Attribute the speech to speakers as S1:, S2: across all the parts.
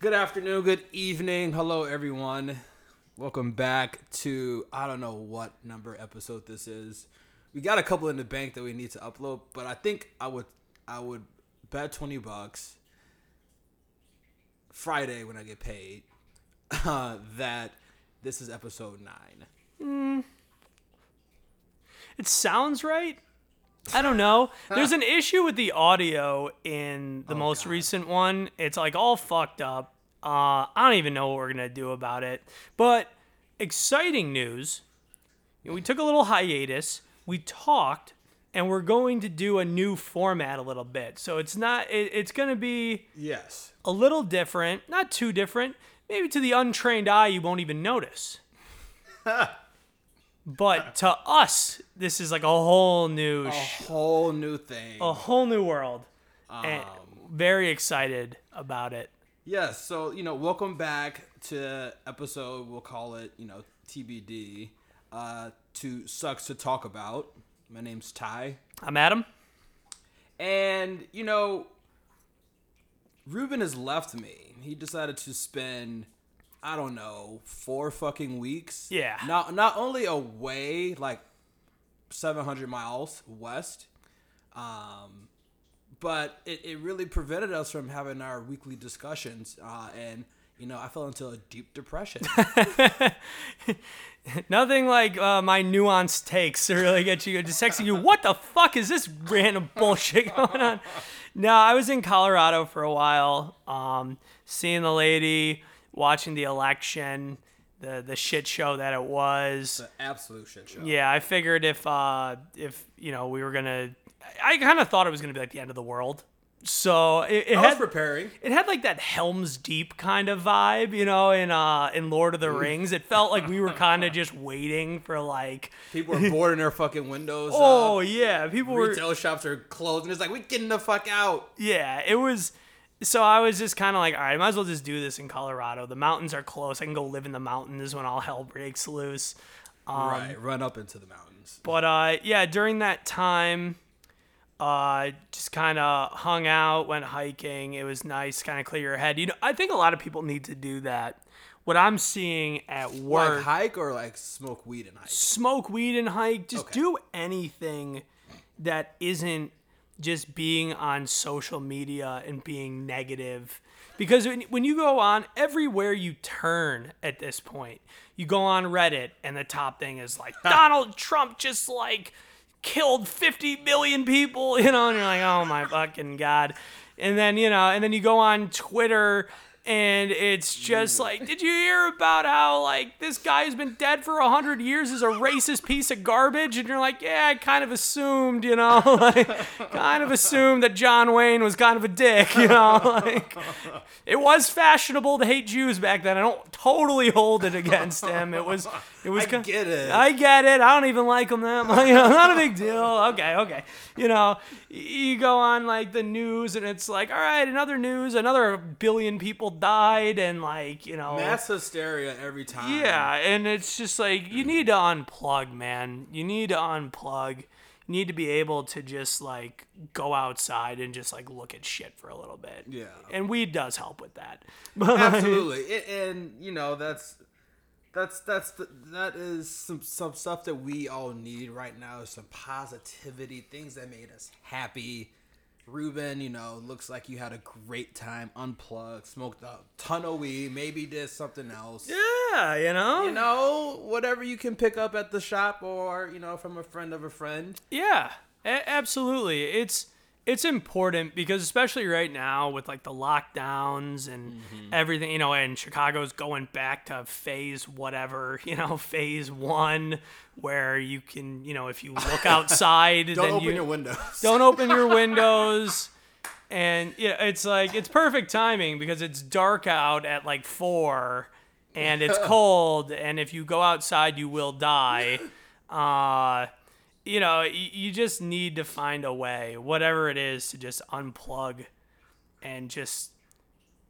S1: Good afternoon, good evening. Hello, everyone. Welcome back to I don't know what number episode this is. We got a couple in the bank that we need to upload, but I think I would I would bet twenty bucks Friday when I get paid uh, that this is episode nine.
S2: It sounds right. I don't know. There's an issue with the audio in the most
S1: God.
S2: recent one. It's like all fucked up. Uh, I don't even know what we're gonna do about it. But exciting news. You know, we took a little hiatus. We talked, and we're going to do a new format a little bit. So it's not. It, it's gonna be
S1: Yes.
S2: a little different, not too different. Maybe to the untrained eye, you won't even notice. but to us, this is like a whole new,
S1: A
S2: sh-
S1: whole new thing.
S2: a whole new world. and
S1: Um,
S2: very excited about it.
S1: Yes, so you know, welcome back to episode. We'll call it, you know, TBD. Uh, to sucks to talk about. My name's Ty,
S2: I'm Adam.
S1: and you know, Ruben has left me. He decided to spend, I don't know, four fucking weeks.
S2: Yeah.
S1: Not not only away, like seven hundred miles west, um, but it, it really prevented us from having our weekly discussions. Uh, and you know, I fell into a deep depression.
S2: Nothing like uh, my nuanced takes to really get you just texting you. What the fuck is this random bullshit going on? No, I was in Colorado for a while, um, seeing the lady, watching the election, the the shit show that it was.
S1: the absolute shit show.
S2: Yeah, I figured if uh if you know we were gonna, I kind of thought it was gonna be like the end of the world. So it, it
S1: I was
S2: had
S1: preparing.
S2: it had like that Helm's Deep kind of vibe, you know, in uh in Lord of the Rings. It felt like we were kind of just waiting for like,
S1: People were boarding their fucking windows.
S2: oh
S1: up.
S2: yeah, people were
S1: Retail shops are closed, and it's like we getting the fuck out.
S2: yeah, it was. So I was just kind of like, all right, I might as well just do this in Colorado. The mountains are close. I can go live in the mountains when all hell breaks loose. Um,
S1: right, run up into the mountains.
S2: But uh, yeah, during that time, uh, just kind of hung out, went hiking. It was nice, kind of clear your head. You know, I think a lot of people need to do that. What I'm seeing at work,
S1: Like hike or like smoke weed and hike.
S2: smoke weed and hike. Just
S1: Okay.
S2: do anything that isn't just being on social media and being negative. Because when, you go on, everywhere you turn at this point, you go on Reddit and the top thing is like, Donald Trump just like killed 50 million people, you know, and you're like, oh my fucking God. And then, you know, and then you go on Twitter and it's just like, did you hear about how like this guy who's been dead for a hundred years is a racist piece of garbage? And you're like, yeah, I kind of assumed, you know, like kind of assumed that John Wayne was kind of a dick, you know, like it was fashionable to hate Jews back then. I don't totally hold it against him. It was, it was.
S1: I get it.
S2: I get it. I don't even like them that much. You know, not a big deal. Okay, okay. You know, you go on like the news and it's like, all right, another news, another billion people died, and like, you know,
S1: Mass hysteria every time.
S2: yeah, and it's just like you need to unplug, man. You need to unplug. You need to be able to just like go outside and just like look at shit for a little bit.
S1: Yeah.
S2: And weed does help with that.
S1: absolutely and you know that's that's that's the, that is some some stuff that we all need right now. Some positivity things that made us happy. Ruben you know looks like you had a great time. Unplugged smoked a ton of weed maybe did something else.
S2: Yeah, you know.
S1: you know whatever you can pick up at the shop or you know from a friend of a friend.
S2: Yeah, a- absolutely. It's it's important because especially right now with like the lockdowns and everything, you know, and Chicago's going back to phase whatever, you know, phase 1 where you can, you know, if you look outside
S1: don't
S2: then
S1: open
S2: you
S1: your windows.
S2: don't open your windows. And yeah, it's like it's perfect timing because it's dark out at like 4 and it's cold and if you go outside you will die. Uh you know, you, just need to find a way, whatever it is, to just unplug and just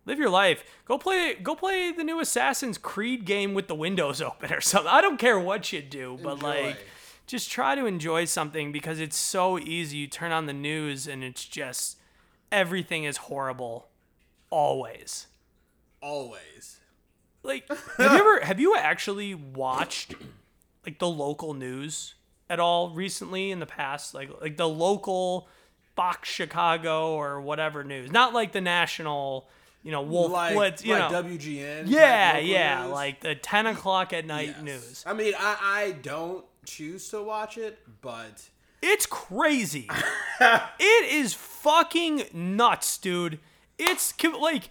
S2: live your life. Go play go play the new Assassin's Creed game with the windows open or something. I don't care what you do, but
S1: Enjoy.
S2: like just try to enjoy something because it's so easy. You turn on the news and it's just everything is horrible always.
S1: always.
S2: Like, have you ever have you actually watched like the local news at all recently in the past? Like like the local Fox Chicago or whatever news, not like the national. You know, Wolf
S1: Like,
S2: Blitz. You
S1: like
S2: know,
S1: WGN.
S2: yeah,
S1: local
S2: yeah,
S1: news.
S2: like the ten o'clock at night
S1: Yes.
S2: news.
S1: I mean, I, I don't choose to watch it, but
S2: It's crazy. it is fucking nuts, dude. It's like,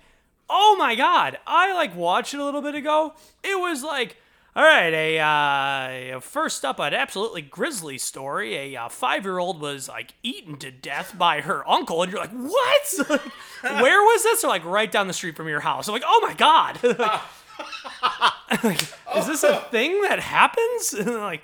S2: oh my god. I like watched it a little bit ago. It was like, all right, a uh, first up, an absolutely grisly story. A uh, five-year-old was like eaten to death by her uncle, and you're like, what? Like, where was this? Or like right down the street from your house. I'm like, oh my god. Like, is this a thing that happens? like,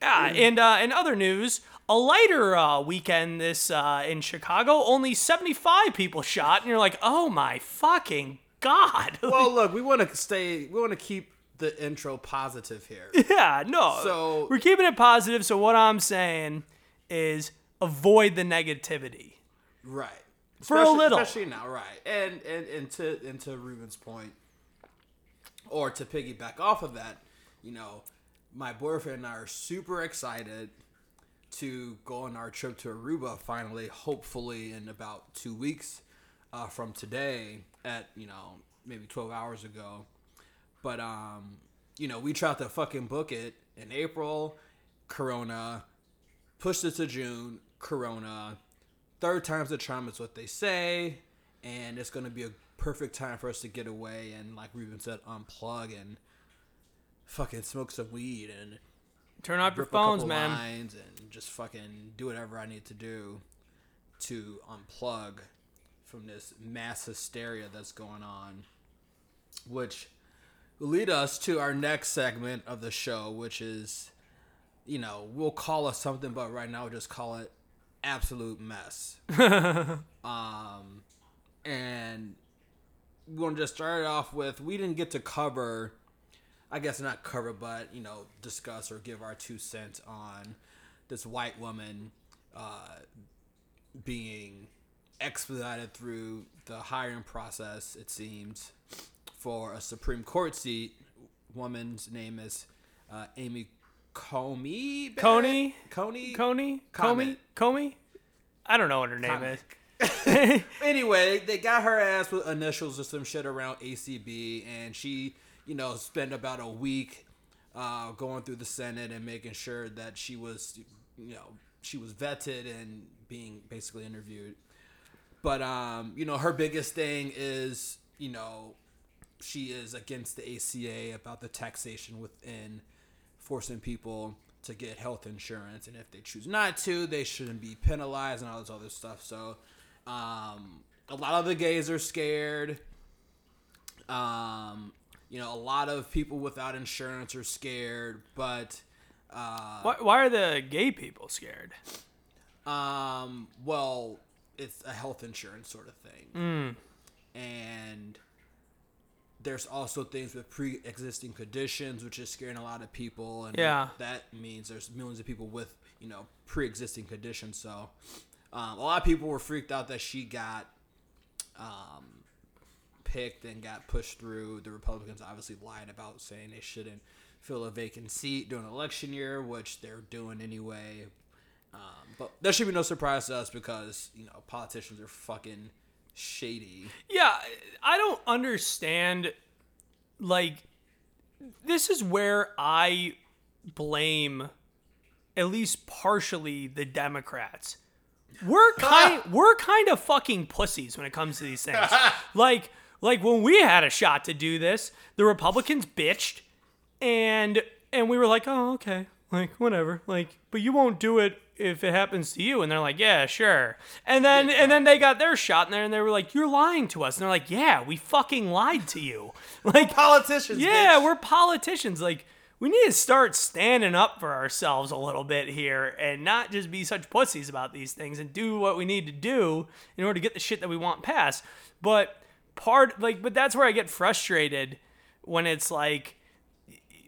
S2: yeah, and uh, in other news, a lighter uh, weekend this uh, in Chicago, only 75 people shot, and you're like, oh my fucking god.
S1: well, look, we want to stay. We want to keep the intro positive here.
S2: yeah, no.
S1: So-
S2: we're keeping it positive. So what I'm saying is avoid the negativity.
S1: Right.
S2: For a little.
S1: especially now, right? And and and to and to Ruben's point, or to piggyback off of that, you know, my boyfriend and I are super excited to go on our trip to Aruba finally, hopefully in about two weeks uh, from today. At you know maybe twelve hours ago, but um, you know we tried to fucking book it in April, Corona, pushed it to June, Corona third time's the charm is what they say and it's going to be a perfect time for us to get away and like Ruben said unplug and fucking smoke some weed and
S2: Turn off your phones, man.
S1: lines and just fucking do whatever I need to do to unplug from this mass hysteria that's going on which lead us to our next segment of the show which is you know we'll call it something but right now we'll just call it absolute mess um and we're gonna just start it off with we didn't get to cover I guess not cover, but you know, discuss or give our two cents on this white woman uh, being expedited through the hiring process. It seems for a Supreme Court seat. Woman's name is uh, Amy Comey.
S2: Coney?
S1: Coney.
S2: Coney? Comey? Comey? I don't know what her name
S1: Comment.
S2: is.
S1: anyway, they got her ass with initials or some shit around ACB, and she, you know, spent about a week uh, going through the Senate and making sure that she was, you know, she was vetted and being basically interviewed. But um, you know, her biggest thing is, you know, she is against the ACA about the taxation within forcing people to get health insurance, and if they choose not to, they shouldn't be penalized and all this other stuff. So, um, a lot of the gays are scared. Um, you know, a lot of people without insurance are scared, but uh,
S2: why, why are the gay people scared?
S1: um, well, it's a health insurance sort of thing. And there's also things with pre-existing conditions, which is scaring a lot of people. And
S2: Yeah.
S1: that means there's millions of people with, you know, pre-existing conditions. So um, a lot of people were freaked out that she got um, picked and got pushed through. The Republicans obviously lied about saying they shouldn't fill a vacant seat during an election year, which they're doing anyway. Um, but there should be no surprise to us because you know politicians are fucking shady.
S2: Yeah, I don't understand. Like, this is where I blame, at least partially, the Democrats. We're kind, we're kind of fucking pussies when it comes to these things. like, like when we had a shot to do this, the Republicans bitched, and and we were like, oh okay, like whatever, like, but you won't do it if it happens to you and they're like yeah sure. And then and then they got their shot in there and they were like you're lying to us. And they're like yeah we fucking lied to you. Like
S1: Politicians,
S2: yeah
S1: bitch.
S2: we're politicians. Like we need to start standing up for ourselves a little bit here and not just be such pussies about these things and do what we need to do in order to get the shit that we want passed. But part like but that's where i get frustrated when it's like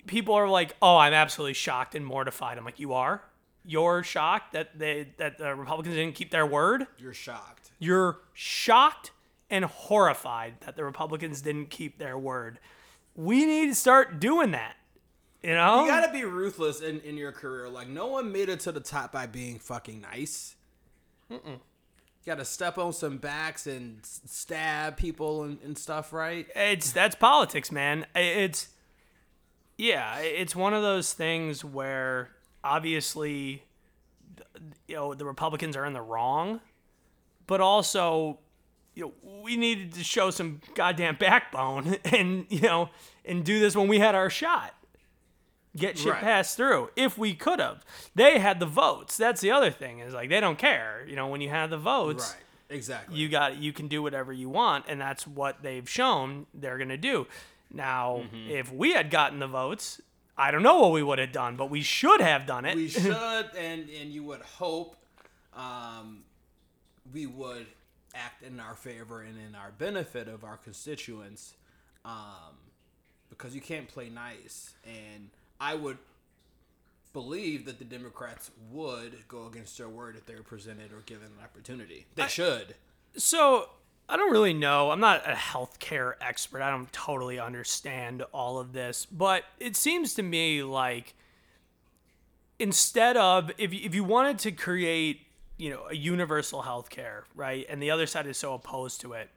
S2: people are like oh i'm absolutely shocked and mortified. I'm like you are you're shocked that they that the republicans didn't keep their word
S1: You're shocked.
S2: you're shocked and horrified that the Republicans didn't keep their word. We need to start doing that. You know?
S1: You gotta be ruthless in, in your career. Like no one made it to the top by being fucking nice. Mm-mm. You gotta step on some backs and stab people and, and stuff, right?
S2: it's that's politics, man. It's yeah, it's one of those things where obviously you know the Republicans are in the wrong, but also you know we needed to show some goddamn backbone and you know and do this when we had our shot. Get shit
S1: Right.
S2: passed through if we could have. They had the votes. That's the other thing is like they don't care. You know when you have the votes
S1: Right. Exactly.
S2: you got you can do whatever you want and that's what they've shown they're going to do now
S1: Mm-hmm.
S2: if we had gotten the votes i don't know what we would have done but we should have done it
S1: we should, and and you would hope, um, we would act in our favor and in our benefit of our constituents, um, because you can't play nice. And I would believe that the Democrats would go against their word if they were presented or given an opportunity. They should.
S2: so i don't really know. I'm not a healthcare expert. I don't totally understand all of this but it seems to me like instead of if if you wanted to create you know a universal healthcare right and the other side is so opposed to it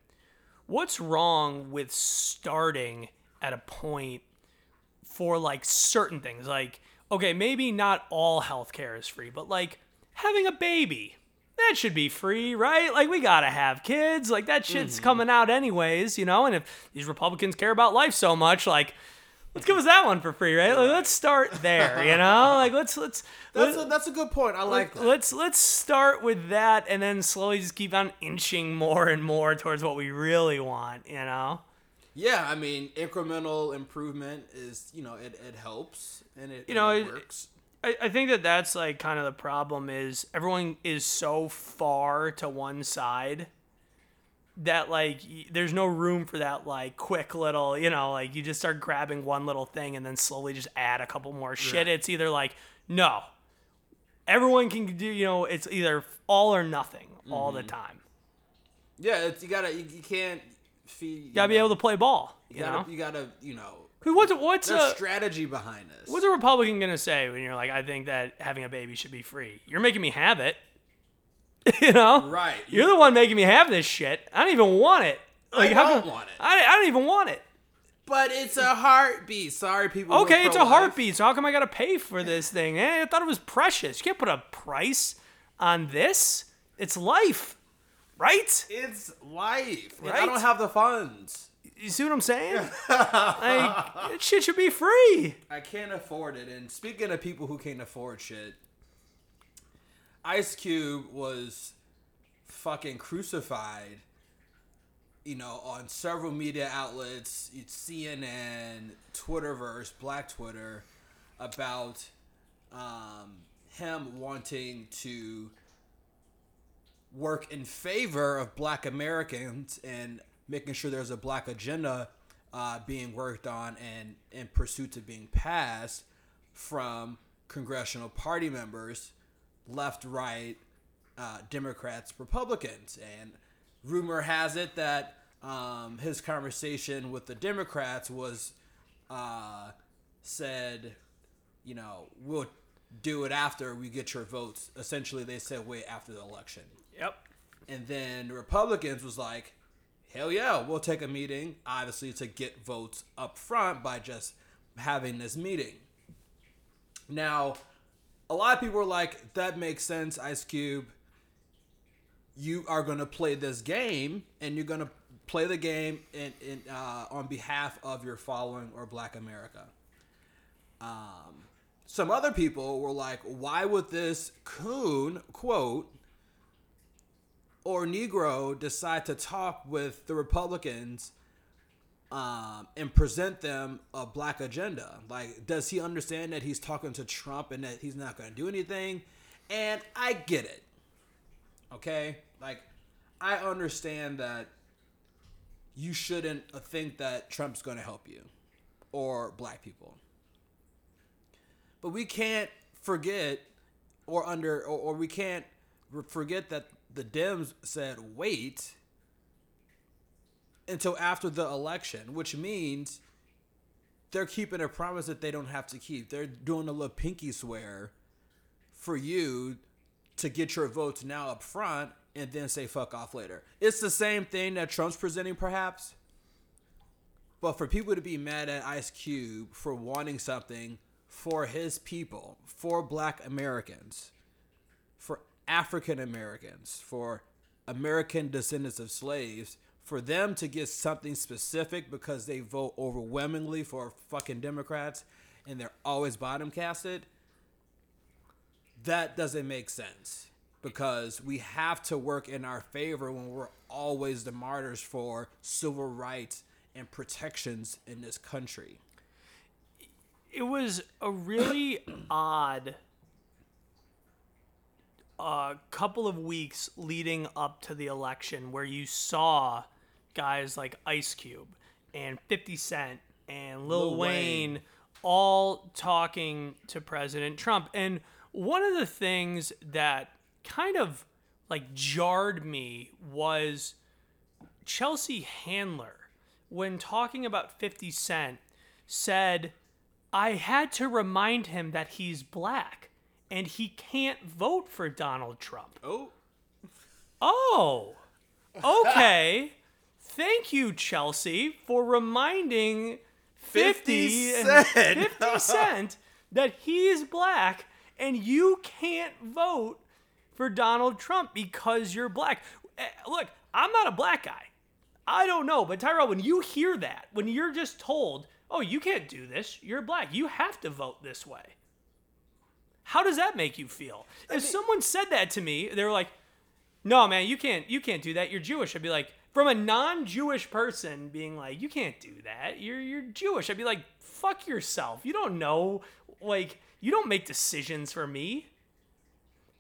S2: what's wrong with starting at a point for like certain things? Like okay maybe not all healthcare is free but like having a baby that should be free right? Like we gotta have kids. Like that shit's mm-hmm. coming out anyways you know? And if these republicans care about life so much like let's give us that one for free right? Like, let's start there you know? Like let's let's
S1: That's
S2: let's,
S1: a, that's a good point. I like that.
S2: let's let's start with that and then slowly just keep on inching more and more towards what we really want you know?
S1: Yeah, I mean, incremental improvement is, you know, it, it helps and it,
S2: You know,
S1: it
S2: it-
S1: works.
S2: I, I think that that's like kind of the problem is everyone is so far to one side that like y- there's no room for that like quick little you know like you just start grabbing one little thing and then slowly just add a couple more shit. It's either like no. Everyone can do you know it's either all or nothing all
S1: Mm-hmm.
S2: the time.
S1: Yeah, it's, you gotta, you, you can't feed.
S2: you gotta be able to play ball you,
S1: You gotta, you gotta, you know,
S2: what's what's
S1: there's
S2: a
S1: strategy behind this.
S2: What's a Republican gonna say when you're like, I think that having a baby should be free? You're making me have it. you know?
S1: Right.
S2: You're the one making me have this shit. I don't even want it. Like, how
S1: don't want it.
S2: I, I don't even want it.
S1: But it's a heartbeat. Sorry, people.
S2: Okay, it's a heartbeat. So how come I gotta pay for this thing? Eh, I thought it was precious. You can't put a price on this. It's life, right?
S1: It's life.
S2: Right?
S1: I don't have the funds.
S2: You see what I'm saying? like, shit should be free.
S1: I can't afford it. And speaking of people who can't afford shit, Ice Cube was fucking crucified. You know, on several media outlets, CNN, Twitterverse, Black Twitter, about um, him wanting to work in favor of Black Americans and making sure there's a Black agenda uh, being worked on and in pursuit of being passed from congressional party members, left, right, uh, Democrats, Republicans. And rumor has it that um, his conversation with the Democrats was uh, said, you know, we'll do it after we get your votes. Essentially, they said wait after the election.
S2: Yep.
S1: And then the Republicans was like, hell yeah, we'll take a meeting, obviously, to get votes up front by just having this meeting. Now, a lot of people were like, that makes sense, Ice Cube. You are going to play this game, and you're going to play the game in, in, uh, on behalf of your following or Black America. Um, some other people were like, why would this coon, quote, or Negro decide to talk with the Republicans um, and present them a black agenda? Like, does he understand that he's talking to Trump and that he's not going to do anything? And I get it. Okay? Like, I understand that you shouldn't think that Trump's going to help you or black people. But we can't forget or under or, or we can't forget that the Dems said wait until after the election, which means they're keeping a promise that they don't have to keep. They're doing a little pinky swear for you to get your votes now up front and then say fuck off later. It's the same thing that Trump's presenting, perhaps. But for people to be mad at Ice Cube for wanting something for his people, for black Americans, African Americans, for American descendants of slaves, for them to get something specific because they vote overwhelmingly for fucking Democrats and they're always bottom casted, that doesn't make sense because we have to work in our favor when we're always the martyrs for civil rights and protections in this country.
S2: It was a really odd uh, couple of weeks leading up to the election where you saw guys like Ice Cube and 50 Cent and Lil,
S1: Lil
S2: Wayne,
S1: Wayne.
S2: all talking to President Trump. And one of the things that kind of like jarred me was Chelsea Handler, when talking about 50 Cent, said, I had to remind him that he's black and he can't vote for Donald Trump.
S1: Oh,
S2: Oh, okay. Thank you, Chelsea, for reminding 50,
S1: 50
S2: and-
S1: Cent.
S2: 50 Cent that he's black and you can't vote for Donald Trump because you're black. Eh, Look, I'm not a black guy. I don't know, but Tyrell, when you hear that, when you're just told, oh, you can't do this, you're black, you have to vote this way. How does that make you feel? If someone said that to me, they were like, no, man, you can't, you can't do that. You're Jewish. I'd be like, from a non-Jewish person being like, you can't do that. You're, you're Jewish. I'd be like, fuck yourself. You don't know, like, you don't make decisions for me.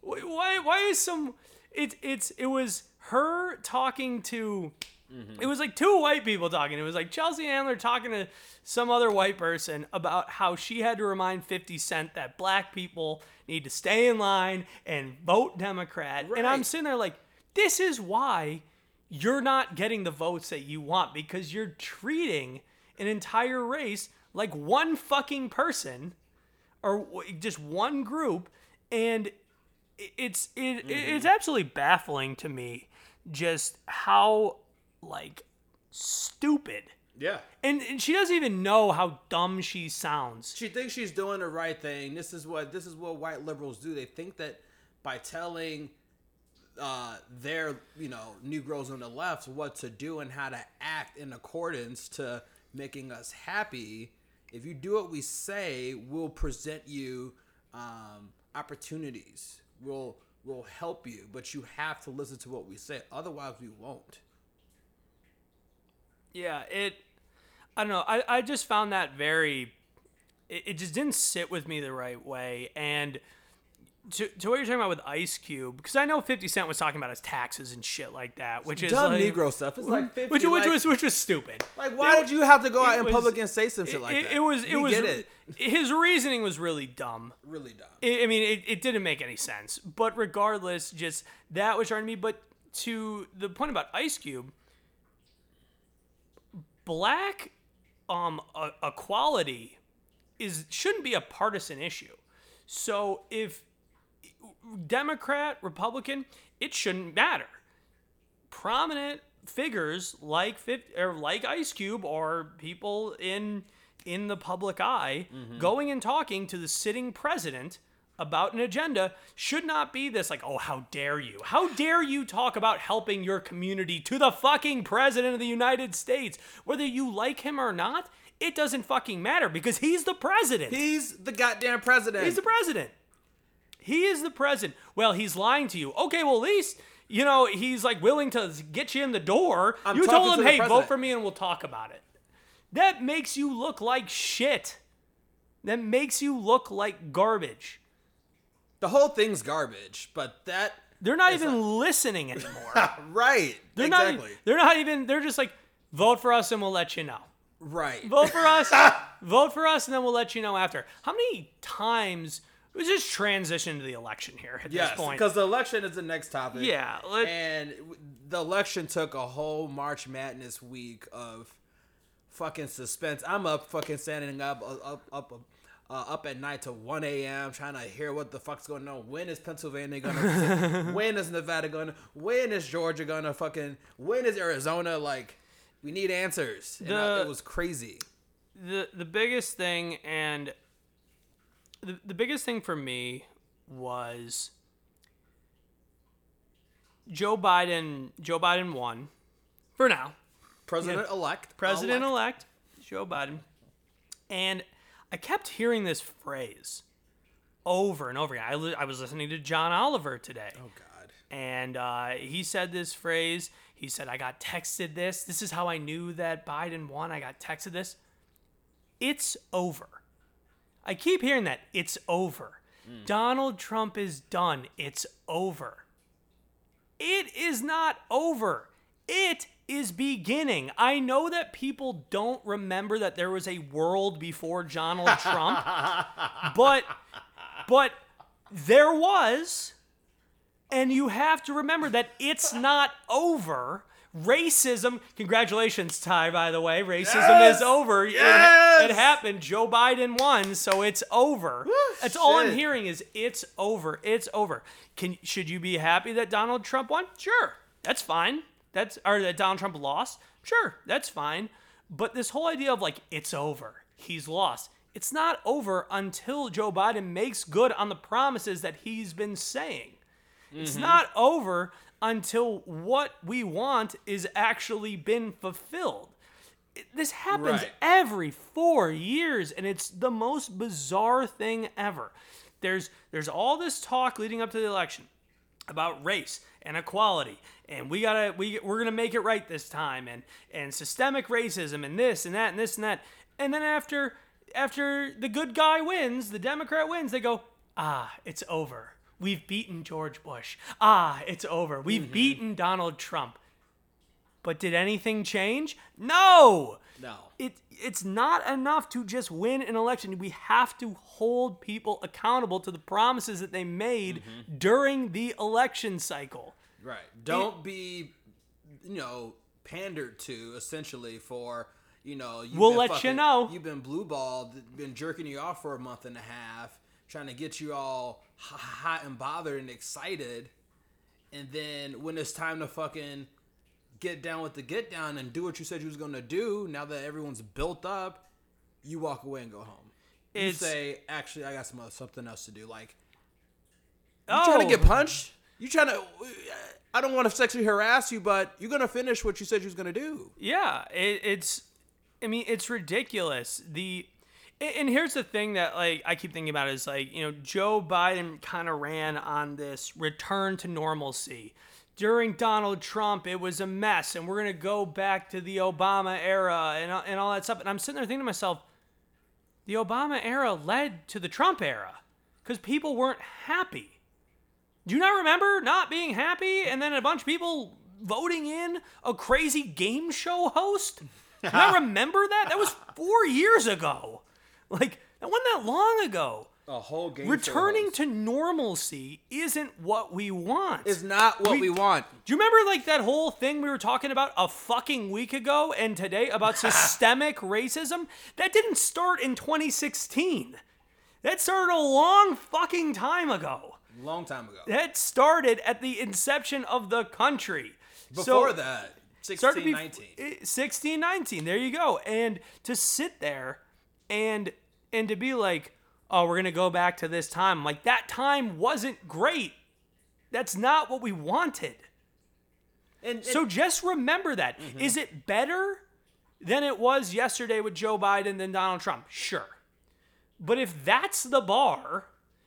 S2: Why, why is some, it, it's, it was her talking to, Mm-hmm. it was like two white people talking. It was like Chelsea Handler talking to some other white person about how she had to remind 50 Cent that black people need to stay in line and vote Democrat. And I'm sitting there like, this is why you're not getting the votes that you want because you're treating an entire race like one fucking person or just one group and it's it, it's mm-hmm. absolutely baffling to me just how like stupid
S1: yeah.
S2: and, and she doesn't even know how dumb she sounds
S1: She thinks she's doing the right thing. This is what this is what white liberals do. They think that by telling uh, their you know Negroes on the left what to do and how to act in accordance to making us happy. If you do what we say, we'll present you um, opportunities. We'll we'll help you, but you have to listen to what we say. Otherwise, we won't.
S2: Yeah it i don't know i, I just found that very it, it just didn't sit with me the right way and to, to what you're talking about with Ice Cube, because I know 50 Cent was talking about his taxes and shit like that, which is
S1: Dumb
S2: like,
S1: Negro stuff. It's like 50,
S2: which, which
S1: like-
S2: was which was stupid.
S1: Like, why did you have to go out in
S2: was-
S1: public and say some shit like
S2: it,
S1: that?
S2: it was it
S1: We
S2: was
S1: it.
S2: his reasoning was really dumb.
S1: Really dumb.
S2: I mean, it, it didn't make any sense. But regardless, just that was trying to me. But to the point about Ice Cube, black um equality is shouldn't be a partisan issue. So if Democrat, Republican, it shouldn't matter. Prominent figures like Fif- or like Ice Cube or people in in the public eye going and talking to the sitting president about an agenda should not be this like oh how dare you how dare you talk about helping your community to the fucking president of the United States whether you like him or not it doesn't fucking matter because he's the president
S1: He's the goddamn president.
S2: He's the president. He is the president. Well, he's lying to you. Okay, well, at least, you know, he's like willing to get you in the door.
S1: I'm
S2: you told him,
S1: the
S2: hey, vote for me and we'll talk about it. That makes you look like shit. That makes you look like garbage.
S1: The whole thing's garbage, but that
S2: They're not even listening anymore.
S1: right.
S2: They're
S1: exactly.
S2: not. They're not even. They're just like, vote for us and we'll let you know.
S1: right.
S2: Vote for us. vote for us, and then we'll let you know after. How many times let's just transition to the election here at
S1: Yes,
S2: this point.
S1: because the election is the next topic.
S2: Yeah, let-
S1: and the election took a whole March Madness week of fucking suspense. I'm up, fucking standing up, uh, up, up, uh, up at night to 1 a.m. trying to hear what the fuck's going on. When is Pennsylvania gonna? when is Nevada gonna? When is Georgia gonna fucking? When is Arizona like? We need answers. And I- it was crazy.
S2: the the biggest thing and the, the biggest thing for me was Joe Biden Joe Biden won for now.
S1: President elect.
S2: President elect Joe Biden. And I kept hearing this phrase over and over again. I, li- I was listening to John Oliver today.
S1: Oh God.
S2: And uh, he said this phrase. He said, I got texted this. This is how I knew that Biden won. I got texted this. It's over. I keep hearing that. It's over. Donald Trump is done. It's over. It is not over. It is beginning. I know that people don't remember that there was a world before Donald Trump, but but there was. And you have to remember that it's not over. Racism, congratulations, Ty, by the way. Racism
S1: Yes!
S2: is over. It-
S1: Yes!
S2: It, happened. Joe Biden won, so it's over. That's all I'm hearing is it's over. It's over. Can should you be happy that Donald Trump won? Sure. That's fine. That's or that Donald Trump lost? Sure. That's fine. But this whole idea of like it's over. He's lost. It's not over until Joe Biden makes good on the promises that he's been saying. It's
S1: Mm-hmm.
S2: not over until what we want is actually been fulfilled. This happens
S1: Right.
S2: every 4 years and it's the most bizarre thing ever. There's there's all this talk leading up to the election about race and equality and we gotta we, we're gonna make it right this time. And and systemic racism and this and that and this and that. And then after after the good guy wins the democrat wins they go ah it's over. We've beaten george bush. Ah it's over. We've beaten donald trump. But did anything change? No!
S1: No.
S2: it it's not enough to just win an election. We have to hold people accountable to the promises that they made
S1: Mm-hmm.
S2: during the election cycle.
S1: Right. Don't be, you know, pandered to essentially for, you know, you've
S2: We'll
S1: been
S2: let you know.
S1: You've been blue balled, been jerking you off for a month and a half, trying to get you all hot and bothered and excited. And then when it's time to fucking get down with the get down and do what you said you was going to do, now that everyone's built up, you walk away and go home. You
S2: It's-
S1: say, actually, I got some other, something else to do. Like, you
S2: Oh,
S1: trying to oh. get punched? You trying to? Uh, I don't want to sexually harass you, but you're gonna finish what you said you was gonna do.
S2: Yeah, it, it's. I mean, it's ridiculous. The and here's the thing that like I keep thinking about is like you know Joe Biden kind of ran on this return to normalcy. During Donald Trump, it was a mess, and we're gonna go back to the Obama era and uh, and all that stuff. And I'm sitting there thinking to myself, the Obama era led to the Trump era because people weren't happy. Do you not remember not being happy and then a bunch of people voting in a crazy game show host? Do you not remember that? That was four years ago. Like, that wasn't that long ago.
S1: A whole game.
S2: Returning to normalcy isn't what we want.
S1: is not what we,
S2: We-
S1: want.
S2: Do you remember like that whole thing we were talking about a fucking week ago and today about systemic racism? That didn't start in 2016. That started a long fucking time ago.
S1: Long time ago.
S2: That started at the inception of the country.
S1: Before
S2: So-
S1: that,
S2: started
S1: 16,
S2: bef-
S1: 19.
S2: eh, 16 19 there you go and to sit there and and to be like oh we're gonna go back to this time like that time wasn't great that's not what we wanted
S1: And,
S2: so just remember that. Is it better than it was yesterday with Joe Biden than Donald Trump? Sure. But if that's the bar,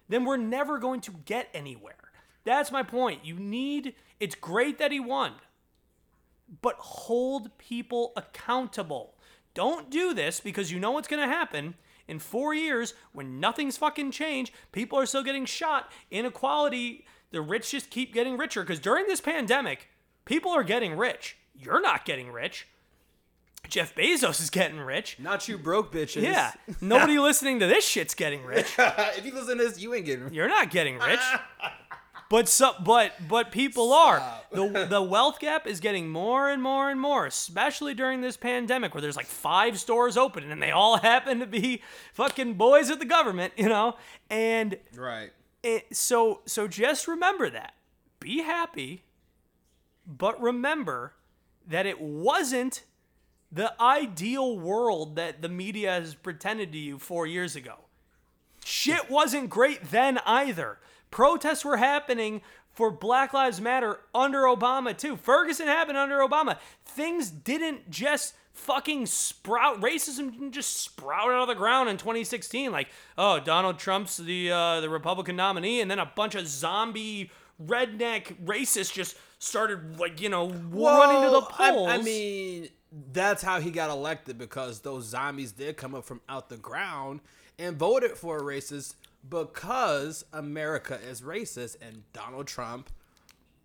S2: then we're never going to get anywhere. That's my point. You need, it's great that he won, but hold people accountable. Don't do this because you know what's going to happen. In four years, when nothing's fucking changed, people are still getting shot, inequality, the rich just keep getting richer. Because during this pandemic, people are getting rich. You're not getting rich. Jeff Bezos is getting rich.
S1: Not you broke bitches.
S2: Yeah. Nobody listening to this shit's getting rich.
S1: if you listen to this, you ain't getting. rich.
S2: You're not getting rich. But so, but but people are. The the wealth gap is getting more and more and more, especially during this pandemic where there's like five stores open and they all happen to be fucking boys of the government, you know? And
S1: Right.
S2: it, so so just remember that. Be happy, but remember that it wasn't the ideal world that the media has pretended to you 4 years ago. Shit wasn't great then either. Protests were happening for Black Lives Matter under Obama too. Ferguson happened under Obama. Things didn't just fucking sprout. Racism didn't just sprout out of the ground in 2016. Like, oh, Donald Trump's the uh, the Republican nominee, and then a bunch of zombie redneck racists just started like you know running to the
S1: Well, I-
S2: polls.
S1: I, mean, that's how he got elected because those zombies did come up from out the ground and voted for a racist because America is racist and Donald Trump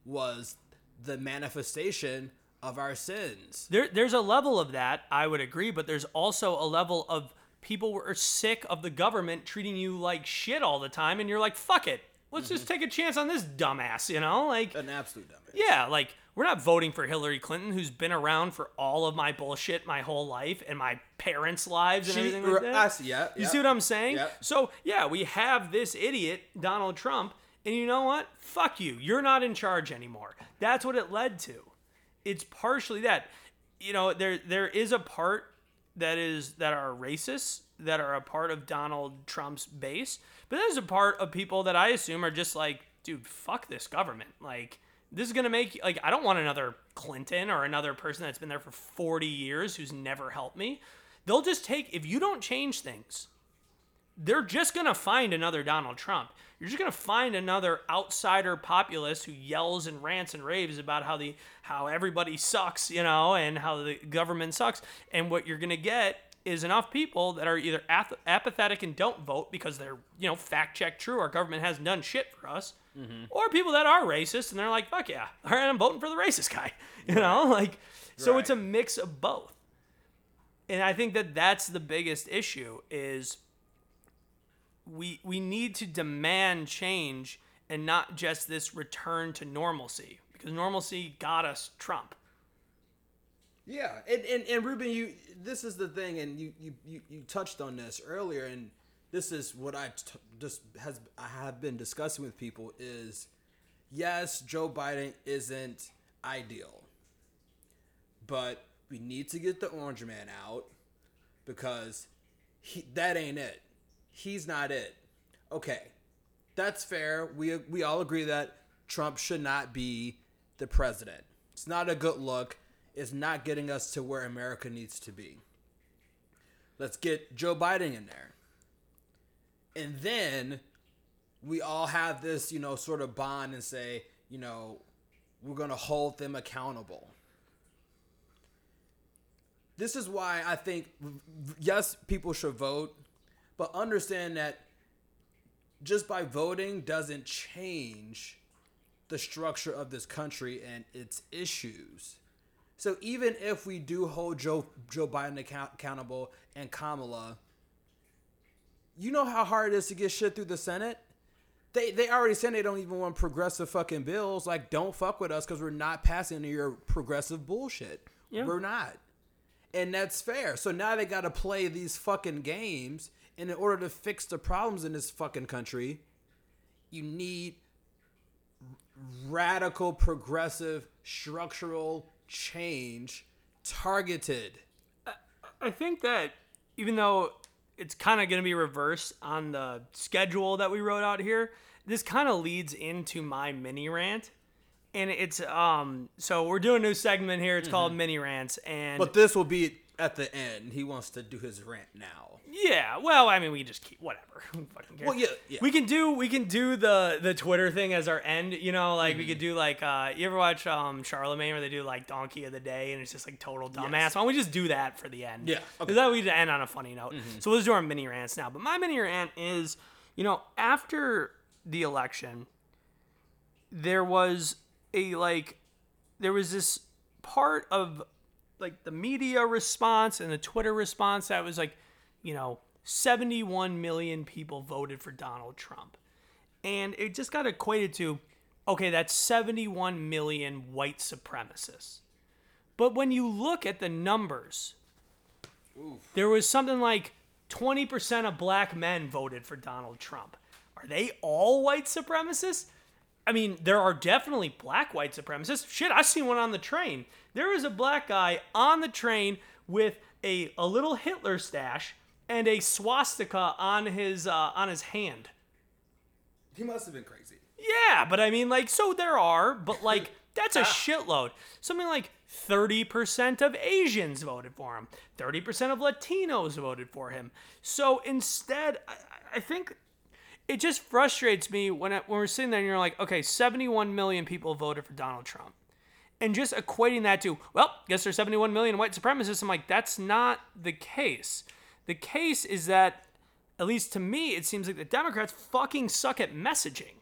S1: was the manifestation of our sins.
S2: There, there's a level of that, I would agree, but there's also a level of people were sick of the government treating you like shit all the time, and you're like, fuck it. Let's just mm-hmm. take a chance on this dumbass, you know? Like,
S1: An absolute dumbass.
S2: yeah, like, we're not voting for Hillary Clinton, who's been around for all of my bullshit my whole life and my parents' lives and
S1: She-
S2: everything like that.
S1: yeah,
S2: You
S1: yeah.
S2: see what I'm saying?
S1: Yep.
S2: So, yeah, we have this idiot, Donald Trump, and you know what? Fuck you. You're not in charge anymore. That's what it led to. It's partially that. You know, there there is a part that is that are racists that are a part of Donald Trump's base, but there's a part of people that I assume are just like, dude, fuck this government. Like this is gonna make like I don't want another Clinton or another person that's been there for 40 years who's never helped me. They'll just take if you don't change things, they're just gonna find another Donald Trump. You're just gonna find another outsider populist who yells and rants and raves about how the how everybody sucks, you know, and how the government sucks. And what you're gonna get is enough people that are either ath- apathetic and don't vote because they're you know fact check true. Our government hasn't done shit for us, mm-hmm. or people that are racist and they're like fuck yeah, all right, I'm voting for the racist guy, you know, like so it's a mix of both. And I think that that's the biggest issue is we we need to demand change and not just this return to normalcy because normalcy got us Trump.
S1: Yeah, and, and and Ruben, you this is the thing, and you you you, you touched on this earlier, and this is what I t- just has I have been discussing with people is, yes, Joe Biden isn't ideal, but we need to get the Orange Man out because he that ain't it. He's not it. Okay, that's fair. We we all agree that Trump should not be the president. It's not a good look. It's not getting us to where America needs to be. Let's get Joe Biden in there. And then we all have this, you know, sort of bond and say, you know, we're going to hold them accountable. This is why I think, yes, people should vote, but understand that just by voting doesn't change the structure of this country and its issues. So even if we do hold Joe Joe Biden account- accountable and Kamala, you know how hard it is to get shit through the Senate. They they already said they don't even want progressive fucking bills. Like, don't fuck with us because we're not passing your progressive bullshit.
S2: Yeah.
S1: We're not, and that's fair. So now they got to play these fucking games, and in order to fix the problems in this fucking country, you need radical, progressive, structural change targeted.
S2: I think that even though it's kind of going to be reversed on the schedule that we wrote out here, this kind of leads into my mini rant. And it's um so we're doing a new segment here. It's called mini rants and
S1: But this will be at the end. He wants to do his rant now.
S2: Yeah, well, I mean, we just keep whatever. Who fucking cares?
S1: Well, yeah, yeah.
S2: We can do we can do the the Twitter thing as our end. You know, like we could do like uh, you ever watch um Charlemagne where they do like Donkey of the Day and it's just like total dumbass.
S1: Yes.
S2: Why don't we just do that for the end?
S1: Yeah, okay.
S2: because that we end on a funny note. So let's do our mini rants now. But my mini rant is, you know, after the election, there was a like there was this part of like the media response and the Twitter response that was like, you know, 71 million people voted for Donald Trump. And it just got equated to okay, that's 71 million white supremacists. But when you look at the numbers, there was something like 20% of black men voted for Donald Trump. Are they all white supremacists? I mean, there are definitely black white supremacists. Shit, I seen one on the train. There was a black guy on the train with a, a little Hitler stash and a swastika on his uh, on his hand.
S1: He must have been crazy.
S2: Yeah, but I mean, like, so there are, but like, that's a shitload. Something like 30% of Asians voted for him, 30% of Latinos voted for him. So instead, I, I think it just frustrates me when, I, when we're sitting there and you're like, okay, 71 million people voted for Donald Trump. And just equating that to, well, guess there's 71 million white supremacists. I'm like, that's not the case. The case is that, at least to me, it seems like the Democrats fucking suck at messaging.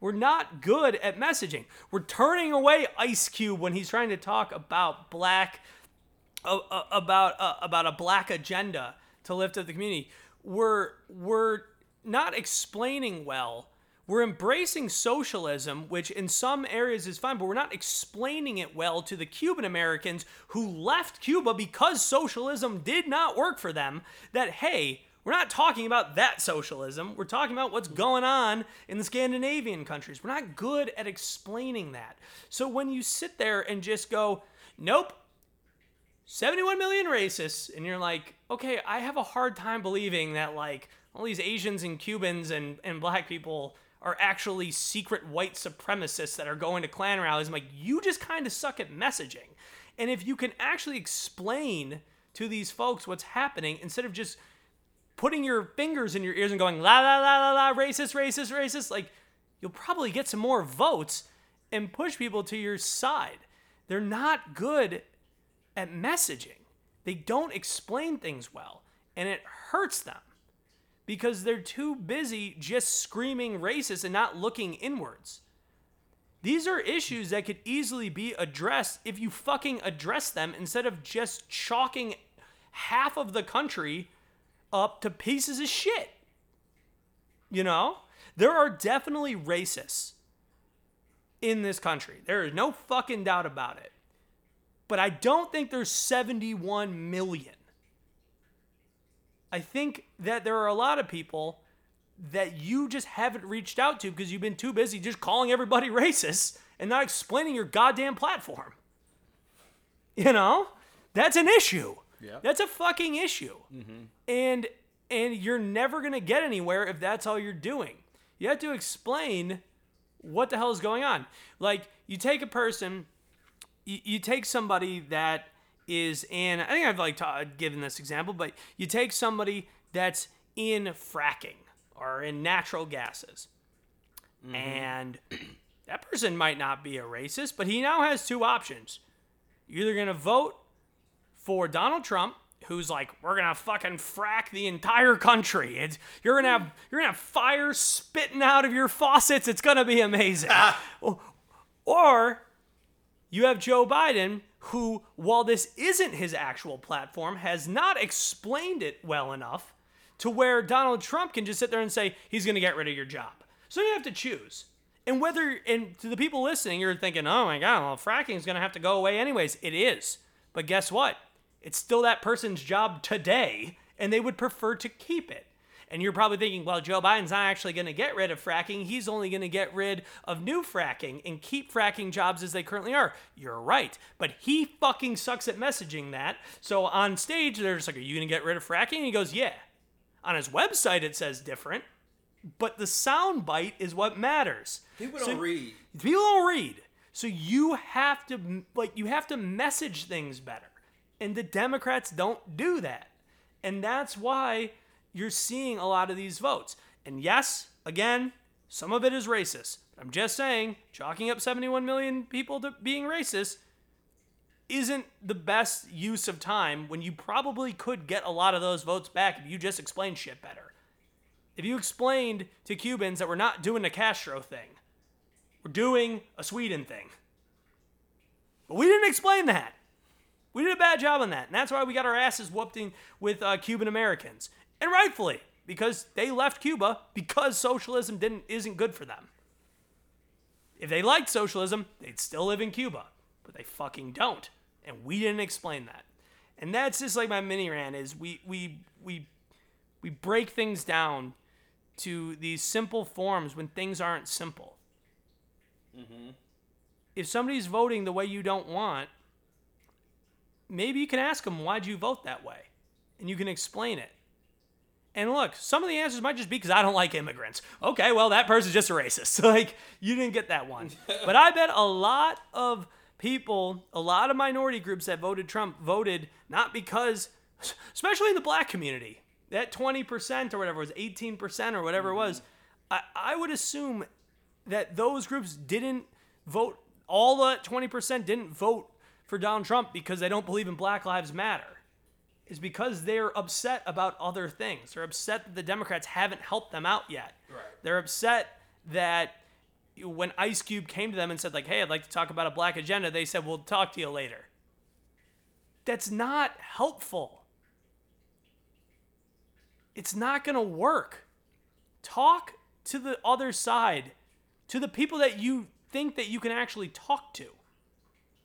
S2: We're not good at messaging. We're turning away Ice Cube when he's trying to talk about black, uh, uh, about uh, about a black agenda to lift up the community. We're we're not explaining well. We're embracing socialism, which in some areas is fine, but we're not explaining it well to the Cuban Americans who left Cuba because socialism did not work for them. That, hey, we're not talking about that socialism. We're talking about what's going on in the Scandinavian countries. We're not good at explaining that. So when you sit there and just go, nope, 71 million racists, and you're like, okay, I have a hard time believing that, like, all these Asians and Cubans and, and black people are actually secret white supremacists that are going to Klan rallies. I'm like, you just kind of suck at messaging. And if you can actually explain to these folks what's happening instead of just putting your fingers in your ears and going la la la la la racist racist racist like you'll probably get some more votes and push people to your side they're not good at messaging they don't explain things well and it hurts them because they're too busy just screaming racist and not looking inwards these are issues that could easily be addressed if you fucking address them instead of just chalking half of the country up to pieces of shit. You know? There are definitely racists in this country. There is no fucking doubt about it. But I don't think there's 71 million. I think that there are a lot of people that you just haven't reached out to because you've been too busy just calling everybody racist and not explaining your goddamn platform. You know? That's an issue.
S1: Yeah.
S2: That's a fucking issue. Mm-hmm. And and you're never going to get anywhere if that's all you're doing. You have to explain what the hell is going on. Like you take a person you, you take somebody that is in I think I've like given this example, but you take somebody that's in fracking or in natural gases. Mm-hmm. And that person might not be a racist, but he now has two options. You're either going to vote for Donald Trump, who's like, we're gonna fucking frack the entire country. It's, you're gonna have you're gonna have fire spitting out of your faucets. It's gonna be amazing. or you have Joe Biden, who, while this isn't his actual platform, has not explained it well enough to where Donald Trump can just sit there and say he's gonna get rid of your job. So you have to choose. And whether, and to the people listening, you're thinking, oh my God, well, fracking is going to have to go away anyways. It is. But guess what? It's still that person's job today, and they would prefer to keep it. And you're probably thinking, well, Joe Biden's not actually going to get rid of fracking. He's only going to get rid of new fracking and keep fracking jobs as they currently are. You're right. But he fucking sucks at messaging that. So on stage, they're just like, are you going to get rid of fracking? And he goes, yeah. On his website, it says different. But the sound bite is what matters.
S1: People
S2: So-
S1: don't read.
S2: People don't read. So you have to like you have to message things better. And the Democrats don't do that. And that's why you're seeing a lot of these votes. And yes, again, some of it is racist. I'm just saying, chalking up 71 million people to being racist isn't the best use of time when you probably could get a lot of those votes back if you just explained shit better. If you explained to Cubans that we're not doing a Castro thing, we're doing a Sweden thing. But we didn't explain that. We did a bad job on that, and that's why we got our asses whooped in with uh, Cuban Americans, and rightfully because they left Cuba because socialism didn't isn't good for them. If they liked socialism, they'd still live in Cuba, but they fucking don't, and we didn't explain that. And that's just like my mini rant is we we we we break things down to these simple forms when things aren't simple. Mm-hmm. If somebody's voting the way you don't want, maybe you can ask them, why'd you vote that way? And you can explain it. And look, some of the answers might just be because I don't like immigrants. Okay, well, that person's just a racist. like, you didn't get that one. but I bet a lot of people, a lot of minority groups that voted Trump voted not because, especially in the black community, that 20% or whatever was 18% or whatever it mm-hmm. was, I, I would assume that those groups didn't vote, all the 20% didn't vote for Donald Trump because they don't believe in Black Lives Matter. Is because they're upset about other things. They're upset that the Democrats haven't helped them out yet.
S1: Right.
S2: They're upset that when Ice Cube came to them and said, like, hey, I'd like to talk about a black agenda, they said, we'll talk to you later. That's not helpful. It's not going to work. Talk to the other side, to the people that you think that you can actually talk to.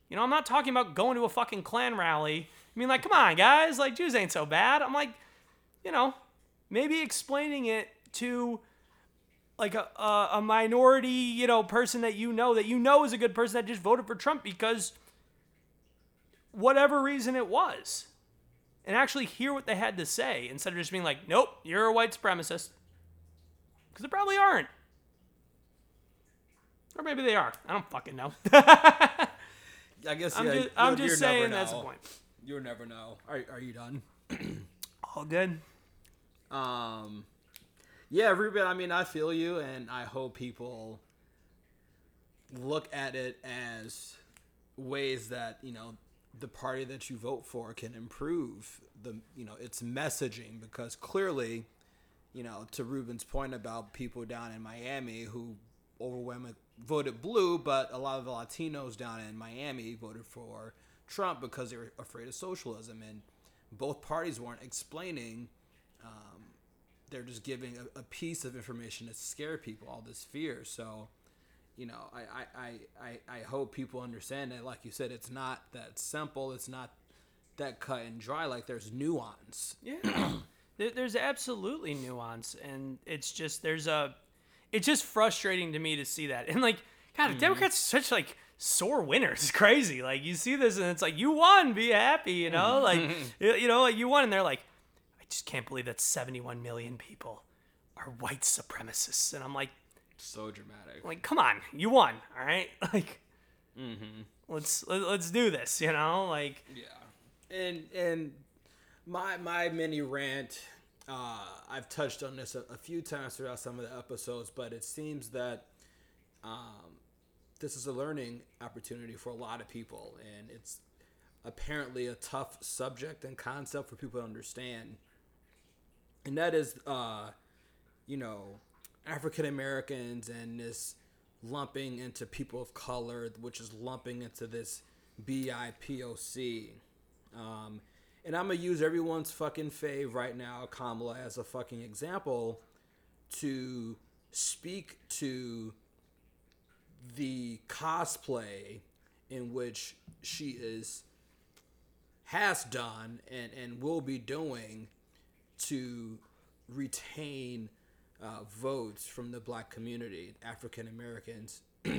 S2: You know, I'm not talking about going to a fucking Klan rally. I mean, like, come on, guys, like, Jews ain't so bad. I'm like, you know, maybe explaining it to like a, a, a minority, you know, person that you know that you know is a good person that just voted for Trump because whatever reason it was. And actually hear what they had to say instead of just being like, nope, you're a white supremacist. Because they probably aren't. Or maybe they are. I don't fucking know.
S1: I guess
S2: I'm just, I'm just saying that's the point.
S1: You'll never know. Are, are you done?
S2: All good.
S1: Um, yeah, Ruben. I mean, I feel you, and I hope people look at it as ways that you know the party that you vote for can improve the you know its messaging because clearly, you know, to Ruben's point about people down in Miami who overwhelmingly voted blue, but a lot of the Latinos down in Miami voted for Trump because they were afraid of socialism, and both parties weren't explaining um, they're just giving a, a piece of information to scare people, all this fear. So, you know, I, I, I, I, hope people understand that, like you said, it's not that simple. It's not that cut and dry. Like there's nuance.
S2: Yeah. There's absolutely nuance and it's just there's a it's just frustrating to me to see that. And like god, the Democrats are such like sore winners. It's crazy. Like you see this and it's like you won, be happy, you know? Like you know, like you won and they're like I just can't believe that 71 million people are white supremacists. And I'm like
S1: So dramatic.
S2: like come on, you won, all right? Like mm-hmm. let's let, let's do this, you know? Like
S1: Yeah, and and my my mini rant. Uh, I've touched on this a, a few times throughout some of the episodes, but it seems that um, this is a learning opportunity for a lot of people, and it's apparently a tough subject and concept for people to understand. And that is, uh, you know, African Americans and this lumping into people of color, which is lumping into this BIPOC. Um, and I'm gonna use everyone's fucking fave right now, Kamala, as a fucking example to speak to the cosplay in which she is has done and, and will be doing to retain uh, votes from the black community, African Americans,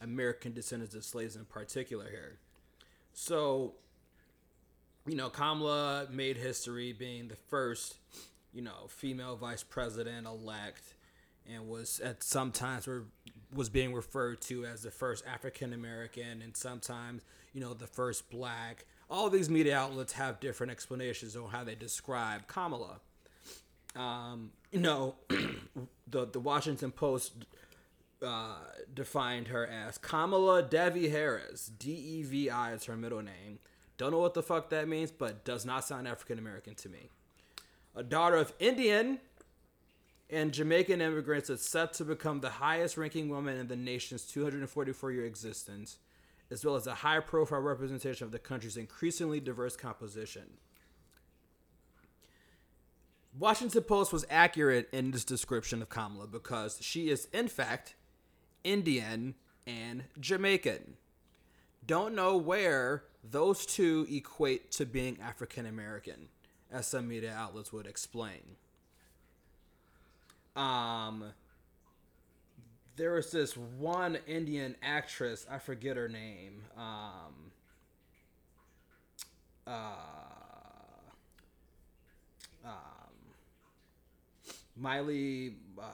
S1: American descendants of slaves in particular here. So, you know, Kamala made history being the first, you know, female vice president elect and was at sometimes were was being referred to as the first African American and sometimes, you know, the first black. All these media outlets have different explanations on how they describe Kamala. Um, you know, the the Washington Post uh, defined her as Kamala Devi Harris. D E V I is her middle name. Don't know what the fuck that means, but does not sound African American to me. A daughter of Indian and Jamaican immigrants is set to become the highest ranking woman in the nation's 244 year existence. as well as a high profile representation of the country's increasingly diverse composition. Washington Post was accurate in this description of Kamala because she is, in fact, Indian and Jamaican. Don't know where those two equate to being African American, as some media outlets would explain. Um, there was this one Indian actress, I forget her name. Um, uh, um, Miley uh,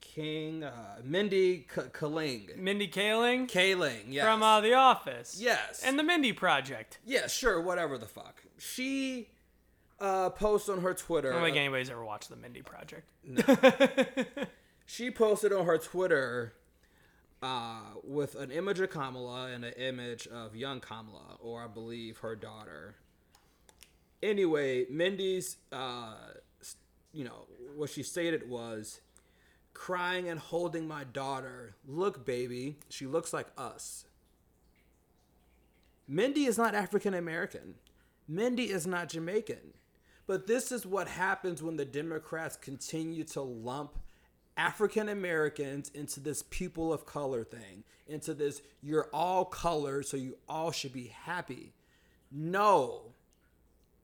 S1: King, uh, Mindy K- Kaling.
S2: Mindy Kaling
S1: Kaling, yes.
S2: from uh, The Office.
S1: Yes.
S2: And the Mindy Project.
S1: yeah, sure, whatever the fuck. She uh, posts on her Twitter.
S2: I don't think anybody's ever watched the Mindy Project.
S1: she posted on her Twitter uh, with an image of Kamala and an image of young Kamala, or I believe her daughter. Anyway, Mindy's, uh, you know, what she stated was crying and holding my daughter. Look, baby, she looks like us. Mindy is not African American. Mindy is not Jamaican. But this is what happens when the Democrats continue to lump African Americans into this people of color thing, into this you're all color, so you all should be happy. No,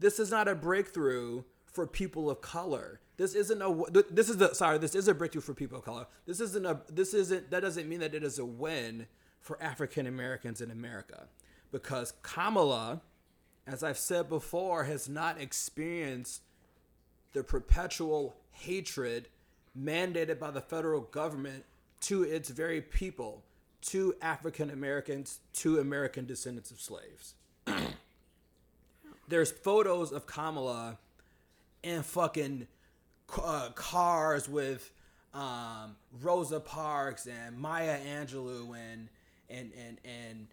S1: this is not a breakthrough for people of color. This isn't a this is a sorry, this is a breakthrough for people of color. This isn't a this isn't that doesn't mean that it is a win for African Americans in America because Kamala as I've said before has not experienced the perpetual hatred mandated by the federal government to its very people, to African Americans, to American descendants of slaves. There's photos of Kamala in fucking uh, cars with um, Rosa Parks and Maya Angelou and and and and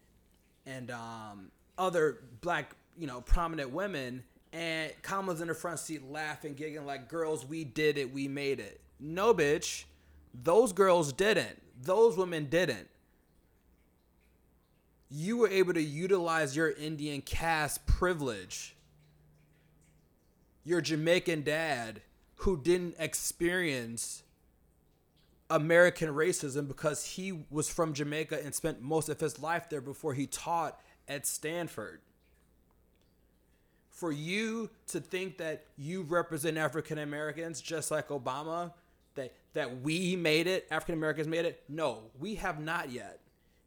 S1: and um, other black you know prominent women and Kamala's in the front seat laughing, giggling like girls, we did it, we made it. No bitch. Those girls didn't. Those women didn't. You were able to utilize your Indian caste privilege. Your Jamaican dad who didn't experience American racism because he was from Jamaica and spent most of his life there before he taught at Stanford. For you to think that you represent African Americans just like Obama, that that we made it, African Americans made it, no, we have not yet.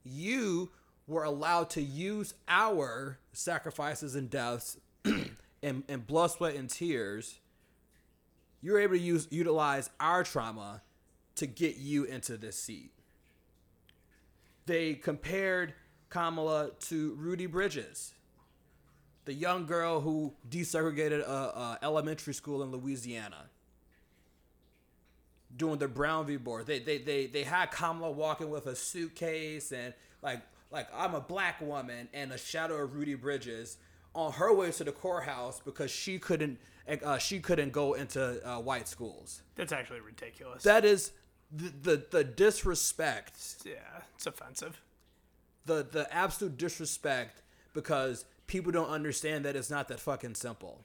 S1: You were allowed to use our sacrifices and deaths and, and blood, sweat, and tears. You were able to use utilize our trauma to get you into this seat. They compared Kamala to Ruby Bridges, the young girl who desegregated a, a elementary school in Louisiana. Doing the Brown v. board, they, they they they had Kamala walking with a suitcase and like like I'm a black woman and a shadow of Ruby Bridges on her way to the courthouse because she couldn't uh, she couldn't go into uh, white schools.
S2: That's actually ridiculous.
S1: That is the, the the disrespect,
S2: yeah, it's offensive.
S1: the the absolute disrespect because people don't understand that it's not that fucking simple.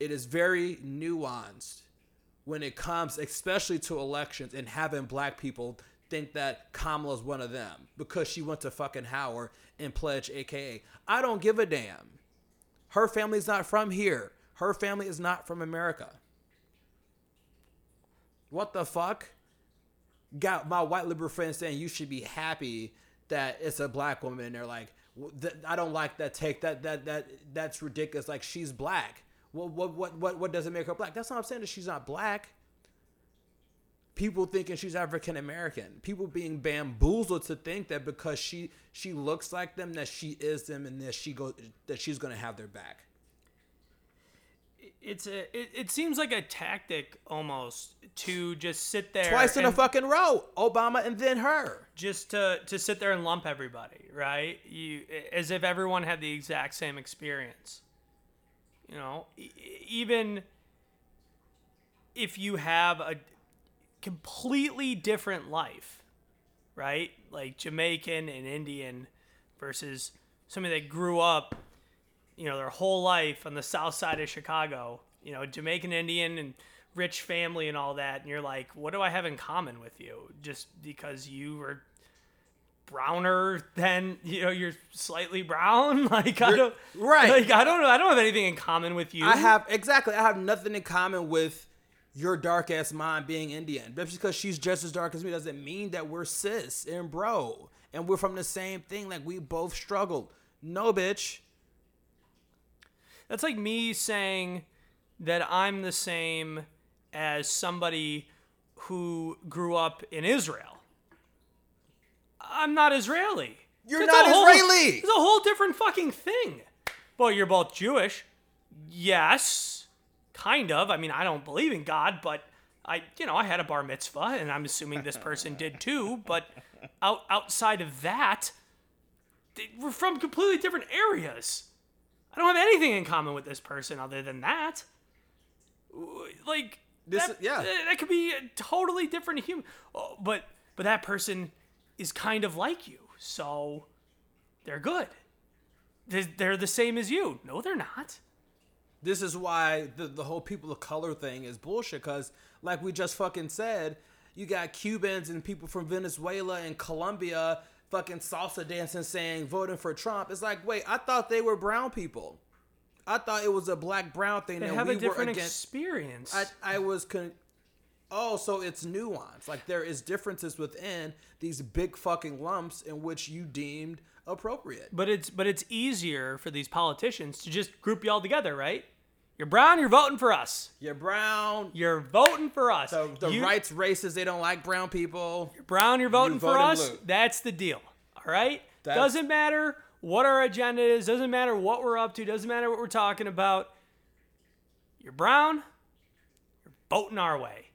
S1: It is very nuanced when it comes, especially to elections and having black people think that Kamala's one of them because she went to fucking Howard and pledged AKA. I don't give a damn. Her family's not from here. Her family is not from America. What the fuck? Got my white liberal friends saying you should be happy that it's a black woman. And they're like, "W- th- I don't like that take. That that that that's ridiculous. Like she's black. What what what what what doesn't make her black? That's not I'm saying that she's not black. People thinking she's African American. People being bamboozled to think that because she she looks like them that she is them and that she go that she's gonna have their back.
S2: It's a. It, it seems like a tactic almost to just sit there
S1: Twice in a fucking row. Obama and then her.
S2: just to to sit there and lump everybody, right? You as if everyone had the exact same experience. You know, E- even if you have a completely different life, right? Like Jamaican and Indian versus somebody that grew up, you know, their whole life on the south side of Chicago, you know, Jamaican Indian and rich family and all that, and you're like, what do I have in common with you? Just because you were browner than you know you're slightly brown like i don't
S1: right.
S2: like i don't know i don't have anything in common with you
S1: I have exactly. I have nothing in common with your dark ass mom being Indian. But just because she's just as dark as me doesn't mean that we're sis and bro and we're from the same thing. Like we both struggled. No, bitch.
S2: That's like me saying that I'm the same as somebody who grew up in Israel. I'm not Israeli.
S1: You're
S2: It's
S1: not
S2: whole-
S1: Israeli.
S2: It's a whole different fucking thing. Well, you're both Jewish. Yes, kind of. I mean, I don't believe in God, but I, you know, I had a bar mitzvah, and I'm assuming this person did too. But out, outside of that, we're from completely different areas. I don't have anything in common with this person other than that. Like
S1: This
S2: that,
S1: yeah.
S2: that that could be a totally different human. Oh, uh, but but that person is kind of like you, so they're good. They're, they're the same as you. No, they're not.
S1: This is why the, the whole people of color thing is bullshit. Because, like we just fucking said, you got Cubans and people from Venezuela and Colombia fucking salsa dancing saying voting for Trump. It's like, wait, I thought they were brown people. I thought it was a black brown thing
S2: They
S1: that
S2: have
S1: we
S2: a different
S1: were against.
S2: experience.
S1: I, I was con- oh so it's nuance like there is differences within these big fucking lumps in which you deemed appropriate
S2: but it's but it's easier for these politicians to just group you all together, right? You're brown, you're voting for us.
S1: you're brown
S2: You're voting for us.
S1: the, the
S2: You-
S1: rights races they don't like brown people You're
S2: brown, you're voting for
S1: voting
S2: us.
S1: blue.
S2: That's the deal. All right?
S1: That's-
S2: doesn't matter what our agenda is, doesn't matter what we're up to, doesn't matter what we're talking about. You're brown, you're voting our way.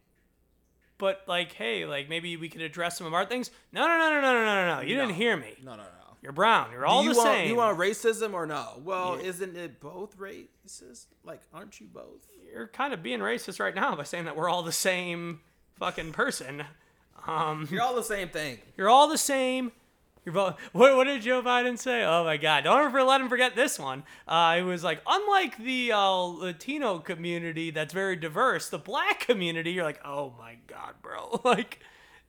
S2: But like, hey, like maybe we could address some of our things. No, no, no, no, no, no, no, no. You
S1: No.
S2: didn't hear me.
S1: no no no
S2: You're brown. You're all
S1: do you
S2: the
S1: want,
S2: same.
S1: you want racism or no well
S2: Yeah.
S1: isn't it both racist like aren't you both
S2: You're kind of being racist right now by saying that we're all the same fucking person. Um,
S1: you're all the same thing
S2: You're all the same. You're both. What, what did Joe Biden say? Oh my God! Don't ever let him forget this one. Uh, it was like, unlike the uh, Latino community that's very diverse, the black community, you're like, oh my God, bro! Like,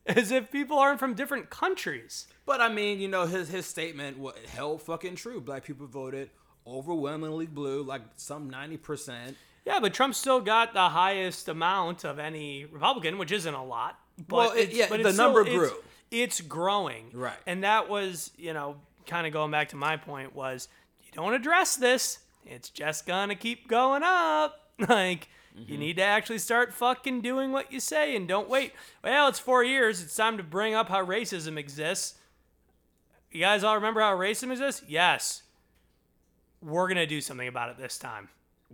S2: as if people aren't from different countries.
S1: but i mean you know his his statement what held fucking true black people voted overwhelmingly blue like some 90%
S2: Yeah, but Trump still got the highest amount of any Republican, which isn't a lot. But
S1: Well, it- yeah,
S2: but
S1: the
S2: it's still-
S1: number
S2: it's-
S1: grew.
S2: It's growing,
S1: Right.
S2: And that was, you know, kind of going back to my point was, you don't address this, it's just gonna keep going up. Like, you
S1: Mm-hmm.
S2: need to actually start fucking doing what you say and don't wait. Well, it's four years. It's time to bring up how racism exists. You guys all remember how racism exists? Yes. We're gonna do something about it this time.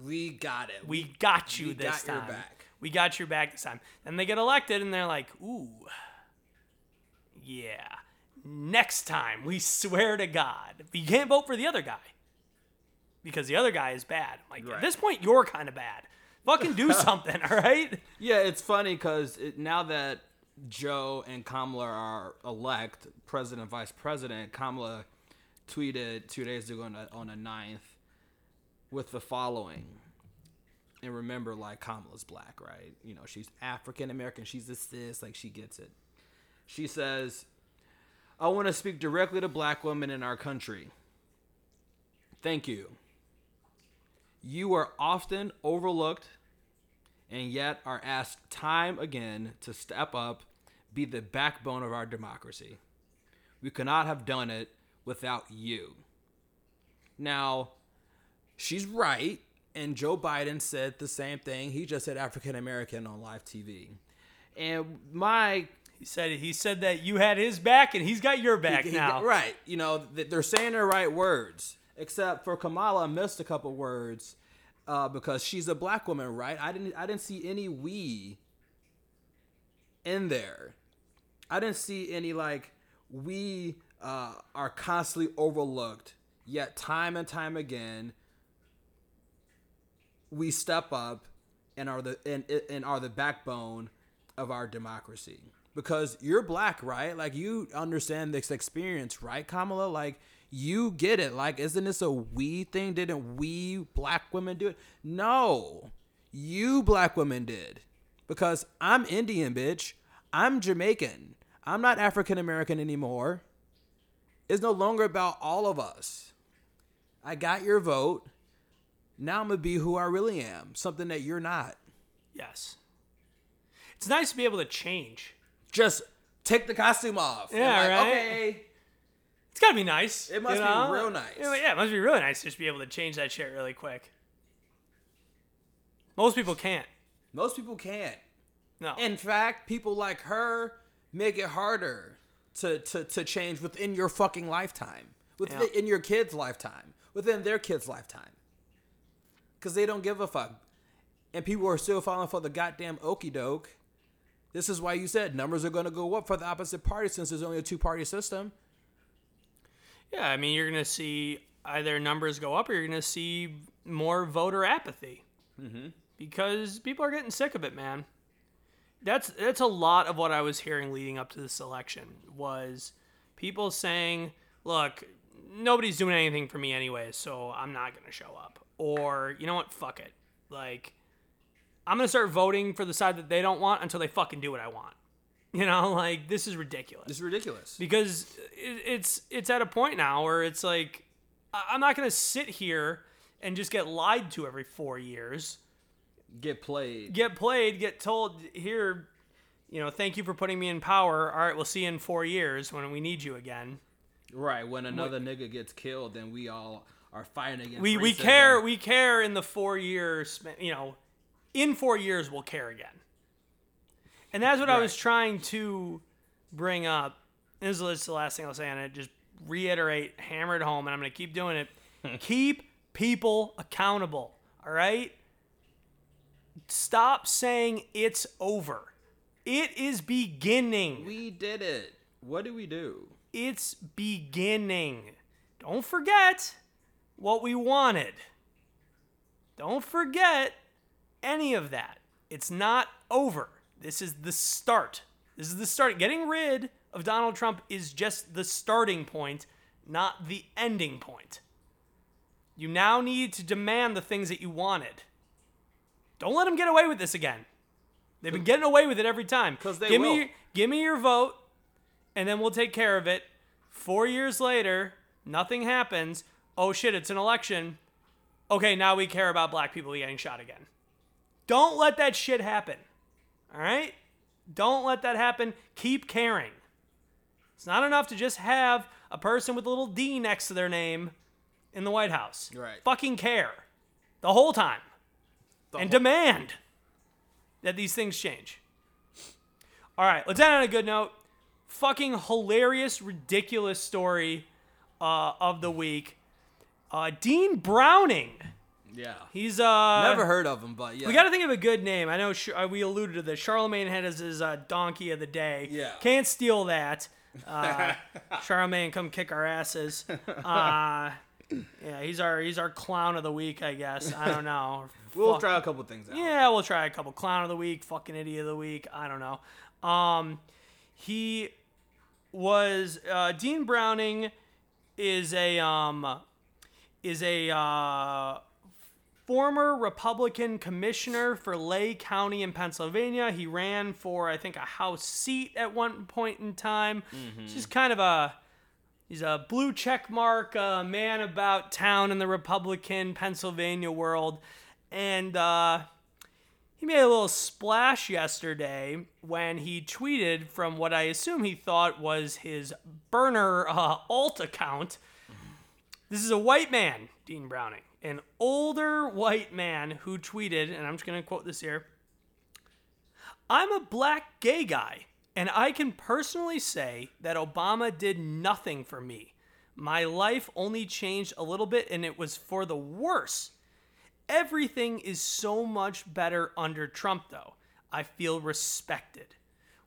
S1: we got it
S2: We got you
S1: We
S2: this
S1: got your
S2: time.
S1: back.
S2: We got your back this time. Then they get elected and they're like, ooh, yeah. Next time, we swear to God. But you can't vote for the other guy because the other guy is bad. Like,
S1: Right.
S2: at this point, you're kind of bad. Fucking do something, all right?
S1: Yeah, it's funny because it, now that Joe and Kamala are elect president and vice president, Kamala tweeted two days ago on, a, on the 9th with the following. And remember, like, Kamala's black, right? You know, she's African American. She's a cis. Like, she gets it. She says, I want to speak directly to black women in our country. Thank you. You are often overlooked and yet are asked time again to step up, be the backbone of our democracy. We could not have done it without you. Now, she's right, and Joe Biden said the same thing. He just said African American on live TV. And my
S2: He said he said that you had his back and he's got your back
S1: he-
S2: now.
S1: right, you know, they're saying the right words, except for Kamala missed a couple words uh, because she's a black woman, right? I didn't I didn't see any we in there. I didn't see any like we uh, are constantly overlooked. Yet time and time again, we step up and are the and, and are the backbone of our democracy. Because you're black, right? Like you understand this experience, right, Kamala? Like You get it. Like, isn't this a we thing? Didn't we black women do it? No. You black women did. Because I'm Indian, bitch. I'm Jamaican. I'm not African American anymore. It's no longer about all of us. I got your vote. Now I'm going to be who I really am, something that you're not.
S2: Yes. It's nice to be able to change.
S1: Just take the costume off.
S2: Yeah,
S1: like,
S2: right?
S1: Okay.
S2: It's gotta be nice.
S1: It must
S2: you
S1: be real nice.
S2: Yeah, yeah, it must be really nice to just be able to change that shit really quick. Most people can't.
S1: Most people can't.
S2: No.
S1: In fact, people like her make it harder to, to, to change within your fucking lifetime, within
S2: Yeah.
S1: in your kid's lifetime, within their kid's lifetime. Because they don't give a fuck. And people are still falling for the goddamn okey doke. This is why you said numbers are going to go up for the opposite party since there's only a two party system.
S2: Yeah, I mean, you're gonna see either numbers go up or you're gonna see more voter apathy. Mm-hmm. Because people are getting sick of it, man. That's that's a lot of what I was hearing leading up to this election was people saying, "Look, nobody's doing anything for me anyway, so I'm not gonna show up." Or you know what? Fuck it. Like, I'm gonna start voting for the side that they don't want until they fucking do what I want. You know, like this is ridiculous
S1: This is ridiculous.
S2: because it, it's it's at a point now where it's like I- I'm not gonna sit here and just get lied to every four years,
S1: Get played.
S2: get played, get told here, you know, thank you for putting me in power. All right, we'll see you in four years when we need you again.
S1: Right. When another nigga gets killed, then we all are fighting against
S2: We we
S1: racism.
S2: care we care in the four years, you know, in four years we'll care again. And that's what I was trying to bring up. This is the last thing I'll say on it. Just reiterate, hammer it home, and I'm going to keep doing it. keep people accountable. All right? Stop saying it's over. It is beginning.
S1: We did it. What do we do?
S2: It's beginning. Don't forget what we wanted. Don't forget any of that. It's not over. This is the start. This is the start. Getting rid of Donald Trump is just the starting point, not the ending point. You now need to demand the things that you wanted. Don't let them get away with this again. They've been getting away with it every time.
S1: 'Cause they
S2: give
S1: will.
S2: me give me your vote and then we'll take care of it. 4 years later, nothing happens. Oh shit, it's an election. Okay, now we care about black people getting shot again. Don't let that shit happen. All right? Don't let that happen. Keep caring. It's not enough to just have a person with a little D next to their name in the White House.
S1: Right.
S2: Fucking care the whole time
S1: The
S2: and
S1: whole-
S2: demand that these things change. All right, let's end on a good note. Fucking hilarious, ridiculous story uh, of the week. Uh, Dean Browning.
S1: Yeah.
S2: He's uh
S1: Never heard of him, but yeah.
S2: we got to think of a good name. I know Sh- uh, we alluded to this. Charlemagne had as his uh, donkey of the day.
S1: Yeah.
S2: Can't steal that. Uh, Charlemagne, come kick our asses. Uh, yeah, he's our he's our clown of the week, I guess. I don't know.
S1: we'll
S2: Fuck-
S1: try a couple things out.
S2: yeah, we'll try a couple. Clown of the week, fucking idiot of the week. I don't know. Um, he was uh, Dean Browning is a um is a uh, former Republican commissioner for Lehigh County in Pennsylvania. He ran for I think a House seat at one point in time. Just kind of a He's a blue check mark uh, man about town in the Republican Pennsylvania world. And uh, he made a little splash yesterday when he tweeted from what I assume he thought was his burner uh, alt account. This is a white man, Dean Browning, an older white man who tweeted, and I'm just going to quote this here I'm a black gay guy, and I can personally say that Obama did nothing for me. My life only changed a little bit, and it was for the worse. Everything is so much better under Trump, though. I feel respected,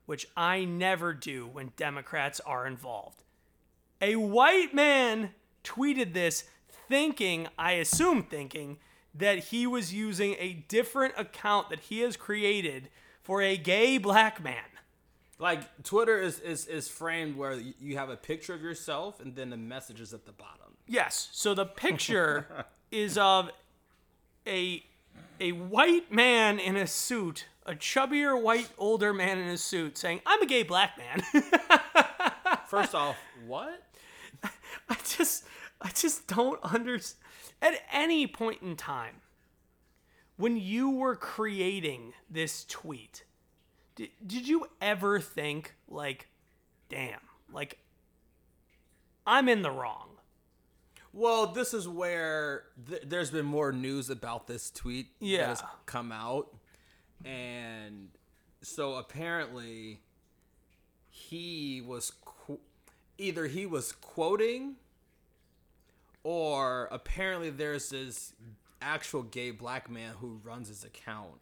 S2: which I never do when Democrats are involved. A white man tweeted this thinking, I assume thinking, that he was using a different account that he has created for a gay black man.
S1: Like Twitter is, is is framed where you have a picture of yourself and then the messages at the bottom.
S2: Yes. So the picture is of a a white man in a suit, a chubbier white older man in a suit saying, "I'm a gay black man."
S1: First off, what?
S2: I just I just don't understand at any point in time when you were creating this tweet did, did you ever think like damn like I'm in the wrong
S1: Well, this is where th- there's been more news about this tweet
S2: Yeah.
S1: that has come out, and so apparently he was qu- either he was quoting, or apparently there's this actual gay black man who runs his account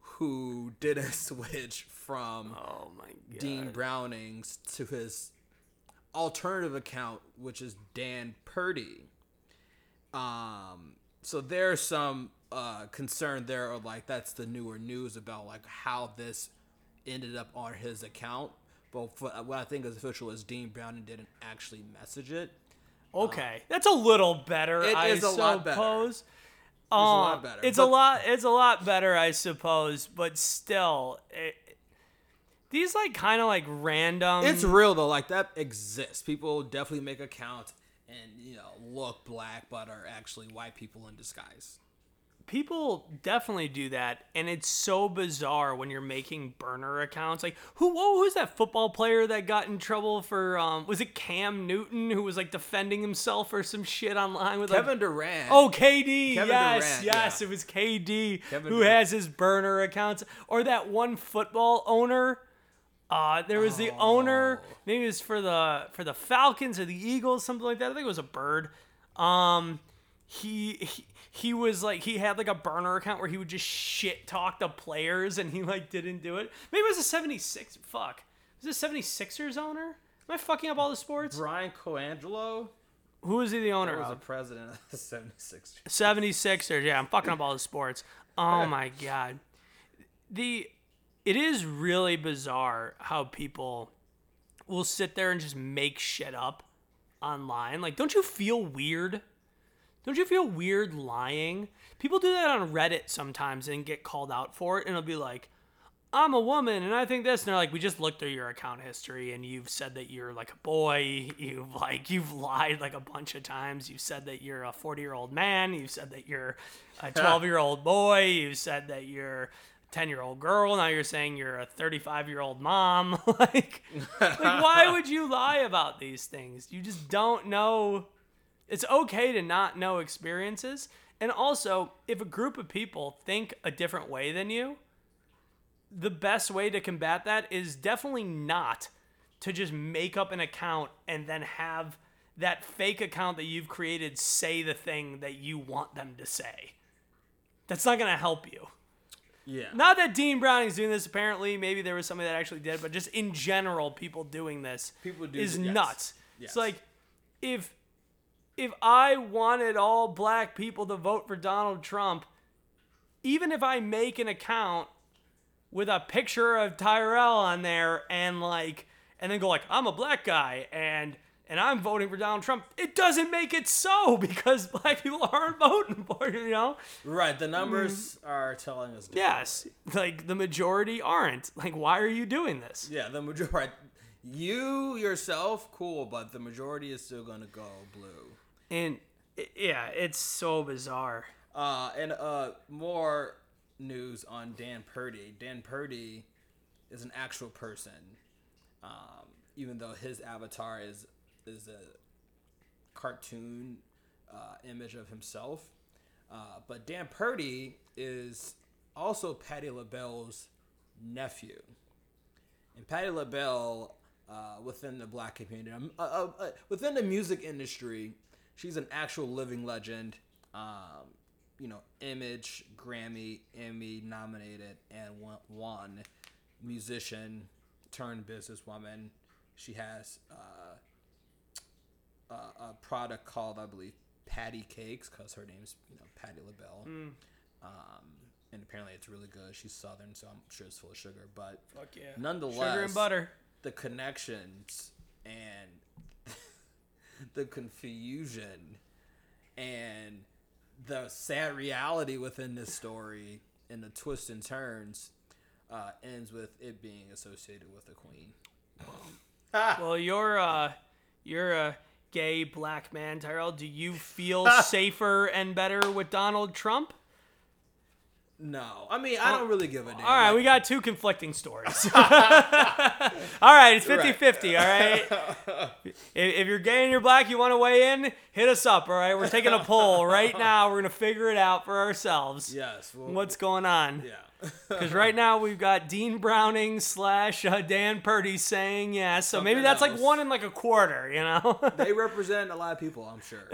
S1: who did a switch from
S2: oh my god
S1: Dean Browning's to his alternative account, which is Dan Purdy. Um, so there's some uh, concern there of like that's the newer news about like how this ended up on his account. But what I think is official is Dean Browning didn't actually message it.
S2: Okay that's a little better
S1: It
S2: I
S1: is a lot better.
S2: suppose
S1: It's a lot
S2: Um,
S1: better.
S2: It's
S1: But-
S2: a lot. It's a lot better, I suppose. But still, it, these like kind of like random.
S1: It's real though, like that exists. People definitely make accounts and you know look black but are actually white people in disguise.
S2: People definitely do that, and it's so bizarre when you're making burner accounts. Like who? Whoa, who's that football player that got in trouble for? Um, was it Cam Newton who was like defending himself or some shit online with like,
S1: Kevin Durant.
S2: Oh, KD.
S1: Kevin
S2: yes,
S1: Durant,
S2: yes,
S1: yeah.
S2: it was KD
S1: Kevin
S2: who
S1: Durant.
S2: has his burner accounts. Or that one football owner. Uh, there was the owner.
S1: Oh.
S2: Maybe it was for the for the Falcons or the Eagles, something like that. I think it was a bird. Um, he, he he was like he had like a burner account where he would just shit talk the players and he like didn't do it. Maybe it was a 76. Fuck. Was it 76ers owner? Am I fucking up all the sports?
S1: Bryan Colangelo
S2: Who is he the owner
S1: was
S2: of?
S1: the president of the 76ers.
S2: 76ers. Yeah, I'm fucking up all the sports. Oh my god. The it is really bizarre how people will sit there and just make shit up online. Like, don't you feel weird? Don't you feel weird lying? People do that on Reddit sometimes and get called out for it, and it'll be like, I'm a woman and I think this, and they're like, we just looked through your account history and you've said that you're like a boy. You've like you've lied like a bunch of times. You've said that you're a 40 year old man. You've said that you're a 12 year old boy. You've said that you're a 10 year old girl. Now you're saying you're a 35 year old mom. like, like why would you lie about these things? You just don't know. It's okay to not know experiences. And also, if a group of people think a different way than you, the best way to combat that is definitely not to just make up an account and then have that fake account that you've created say the thing that you want them to say. That's not going to help you.
S1: Yeah.
S2: Not that Dean Browning's doing this. Apparently, maybe there was somebody that actually did, but just in general, people doing this
S1: People do
S2: is
S1: yes.
S2: nuts.
S1: Yes.
S2: It's like if if I wanted all black people to vote for Donald Trump, even if I make an account with a picture of Tyrell on there and like and then go like I'm a black guy and and I'm voting for Donald Trump, it doesn't make it so because black people aren't voting for you know?
S1: Right. The numbers mm. are telling us. different.
S2: Yes, like the majority aren't. Like, why are you doing this?
S1: Yeah. The majority. You yourself, cool, but the majority is still gonna go blue.
S2: And yeah, it's so bizarre.
S1: Uh, and uh, more news on Dan Purdy. Dan Purdy is an actual person, um, even though his avatar is is a cartoon uh, image of himself. Uh, but Dan Purdy is also Patti LaBelle's nephew, and Patti LaBelle, uh, within the black community, um, uh, uh, uh, within the music industry, she's an actual living legend. Um, you know, Image, Grammy, Emmy nominated, and won, musician turned businesswoman. She has uh, a, a product called, I believe, Patty Cakes, because her name's you know Patti LaBelle. Um, and apparently it's really good. She's southern, so I'm sure it's full of sugar. But
S2: yeah.
S1: nonetheless,
S2: Sugar and butter.
S1: the connections and the confusion and the sad reality within this story and the twists and turns uh, ends with it being associated with the queen.
S2: Well, you're uh, you're a gay black man, Tyrell. Do you feel safer and better with Donald Trump?
S1: No, I mean I don't really give a damn.
S2: All right, we got two conflicting stories. all right, it's 50 50, all right? If, if you're gay and you're black, you want to weigh in, hit us up, all right? We're taking a poll right now. We're going to figure it out for ourselves.
S1: yes. Well,
S2: What's going on?
S1: yeah.
S2: Because right now we've got Dean Browning slash uh, Dan Purdy saying yes. So maybe
S1: Something
S2: that's like one in like a quarter, you know?
S1: they represent a lot of people, I'm sure.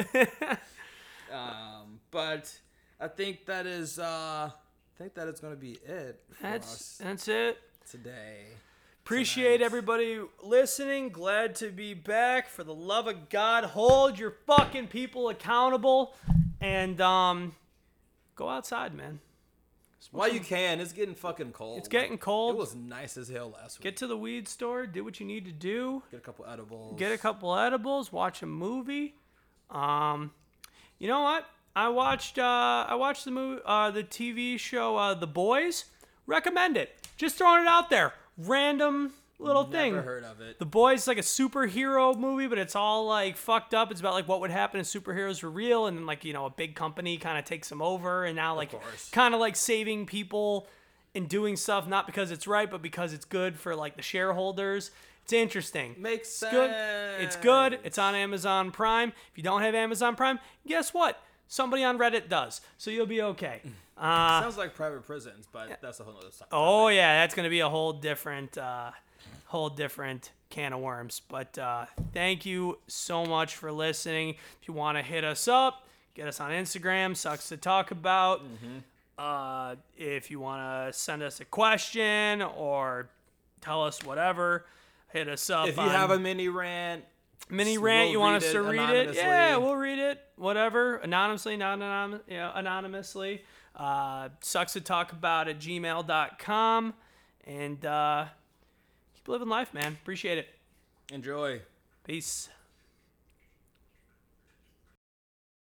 S1: um, but I think that is uh, I think that is going to be it for
S2: that's
S1: us
S2: that's it.
S1: today.
S2: Appreciate
S1: tonight.
S2: everybody listening. Glad to be back. For the love of God, hold your fucking people accountable and um go outside, man.
S1: While you can, it's getting fucking cold.
S2: It's getting cold.
S1: It was nice as hell last week.
S2: Get to the weed store, do what you need to do.
S1: Get a couple edibles.
S2: Get a couple edibles, watch a movie. Um you know what? I watched uh I watched the movie uh the TV show uh The Boys. Recommend it. Just throwing it out there. Random little thing.
S1: Never
S2: thing.
S1: heard of it.
S2: The Boys is like a superhero movie, but it's all like fucked up. It's about like what would happen if superheroes were real, and then like you know a big company kind of takes them over, and now like
S1: course.
S2: kind of like saving people and doing stuff not because it's right, but because it's good for like the shareholders. It's interesting.
S1: Makes
S2: It's
S1: sense.
S2: good. It's good. It's on Amazon Prime. If you don't have Amazon Prime, guess what? Somebody on Reddit does, so you'll be okay. Uh,
S1: Sounds like private prisons, but that's a whole other topic.
S2: Oh yeah, that's gonna be a whole different, uh, whole different can of worms. But uh, thank you so much for listening. If you want to hit us up, get us on Instagram. Sucks to talk about. Uh, if you want to send us a question or tell us whatever, hit us up.
S1: If you
S2: on
S1: have a mini rant,
S2: mini
S1: we'll
S2: rant, you want us to read it? Yeah, we'll read it. Whatever, anonymously, not yeah, anonymously. Uh, sucks to talk about at gmail.com. And uh, keep living life, man. Appreciate it.
S1: enjoy.
S2: Peace.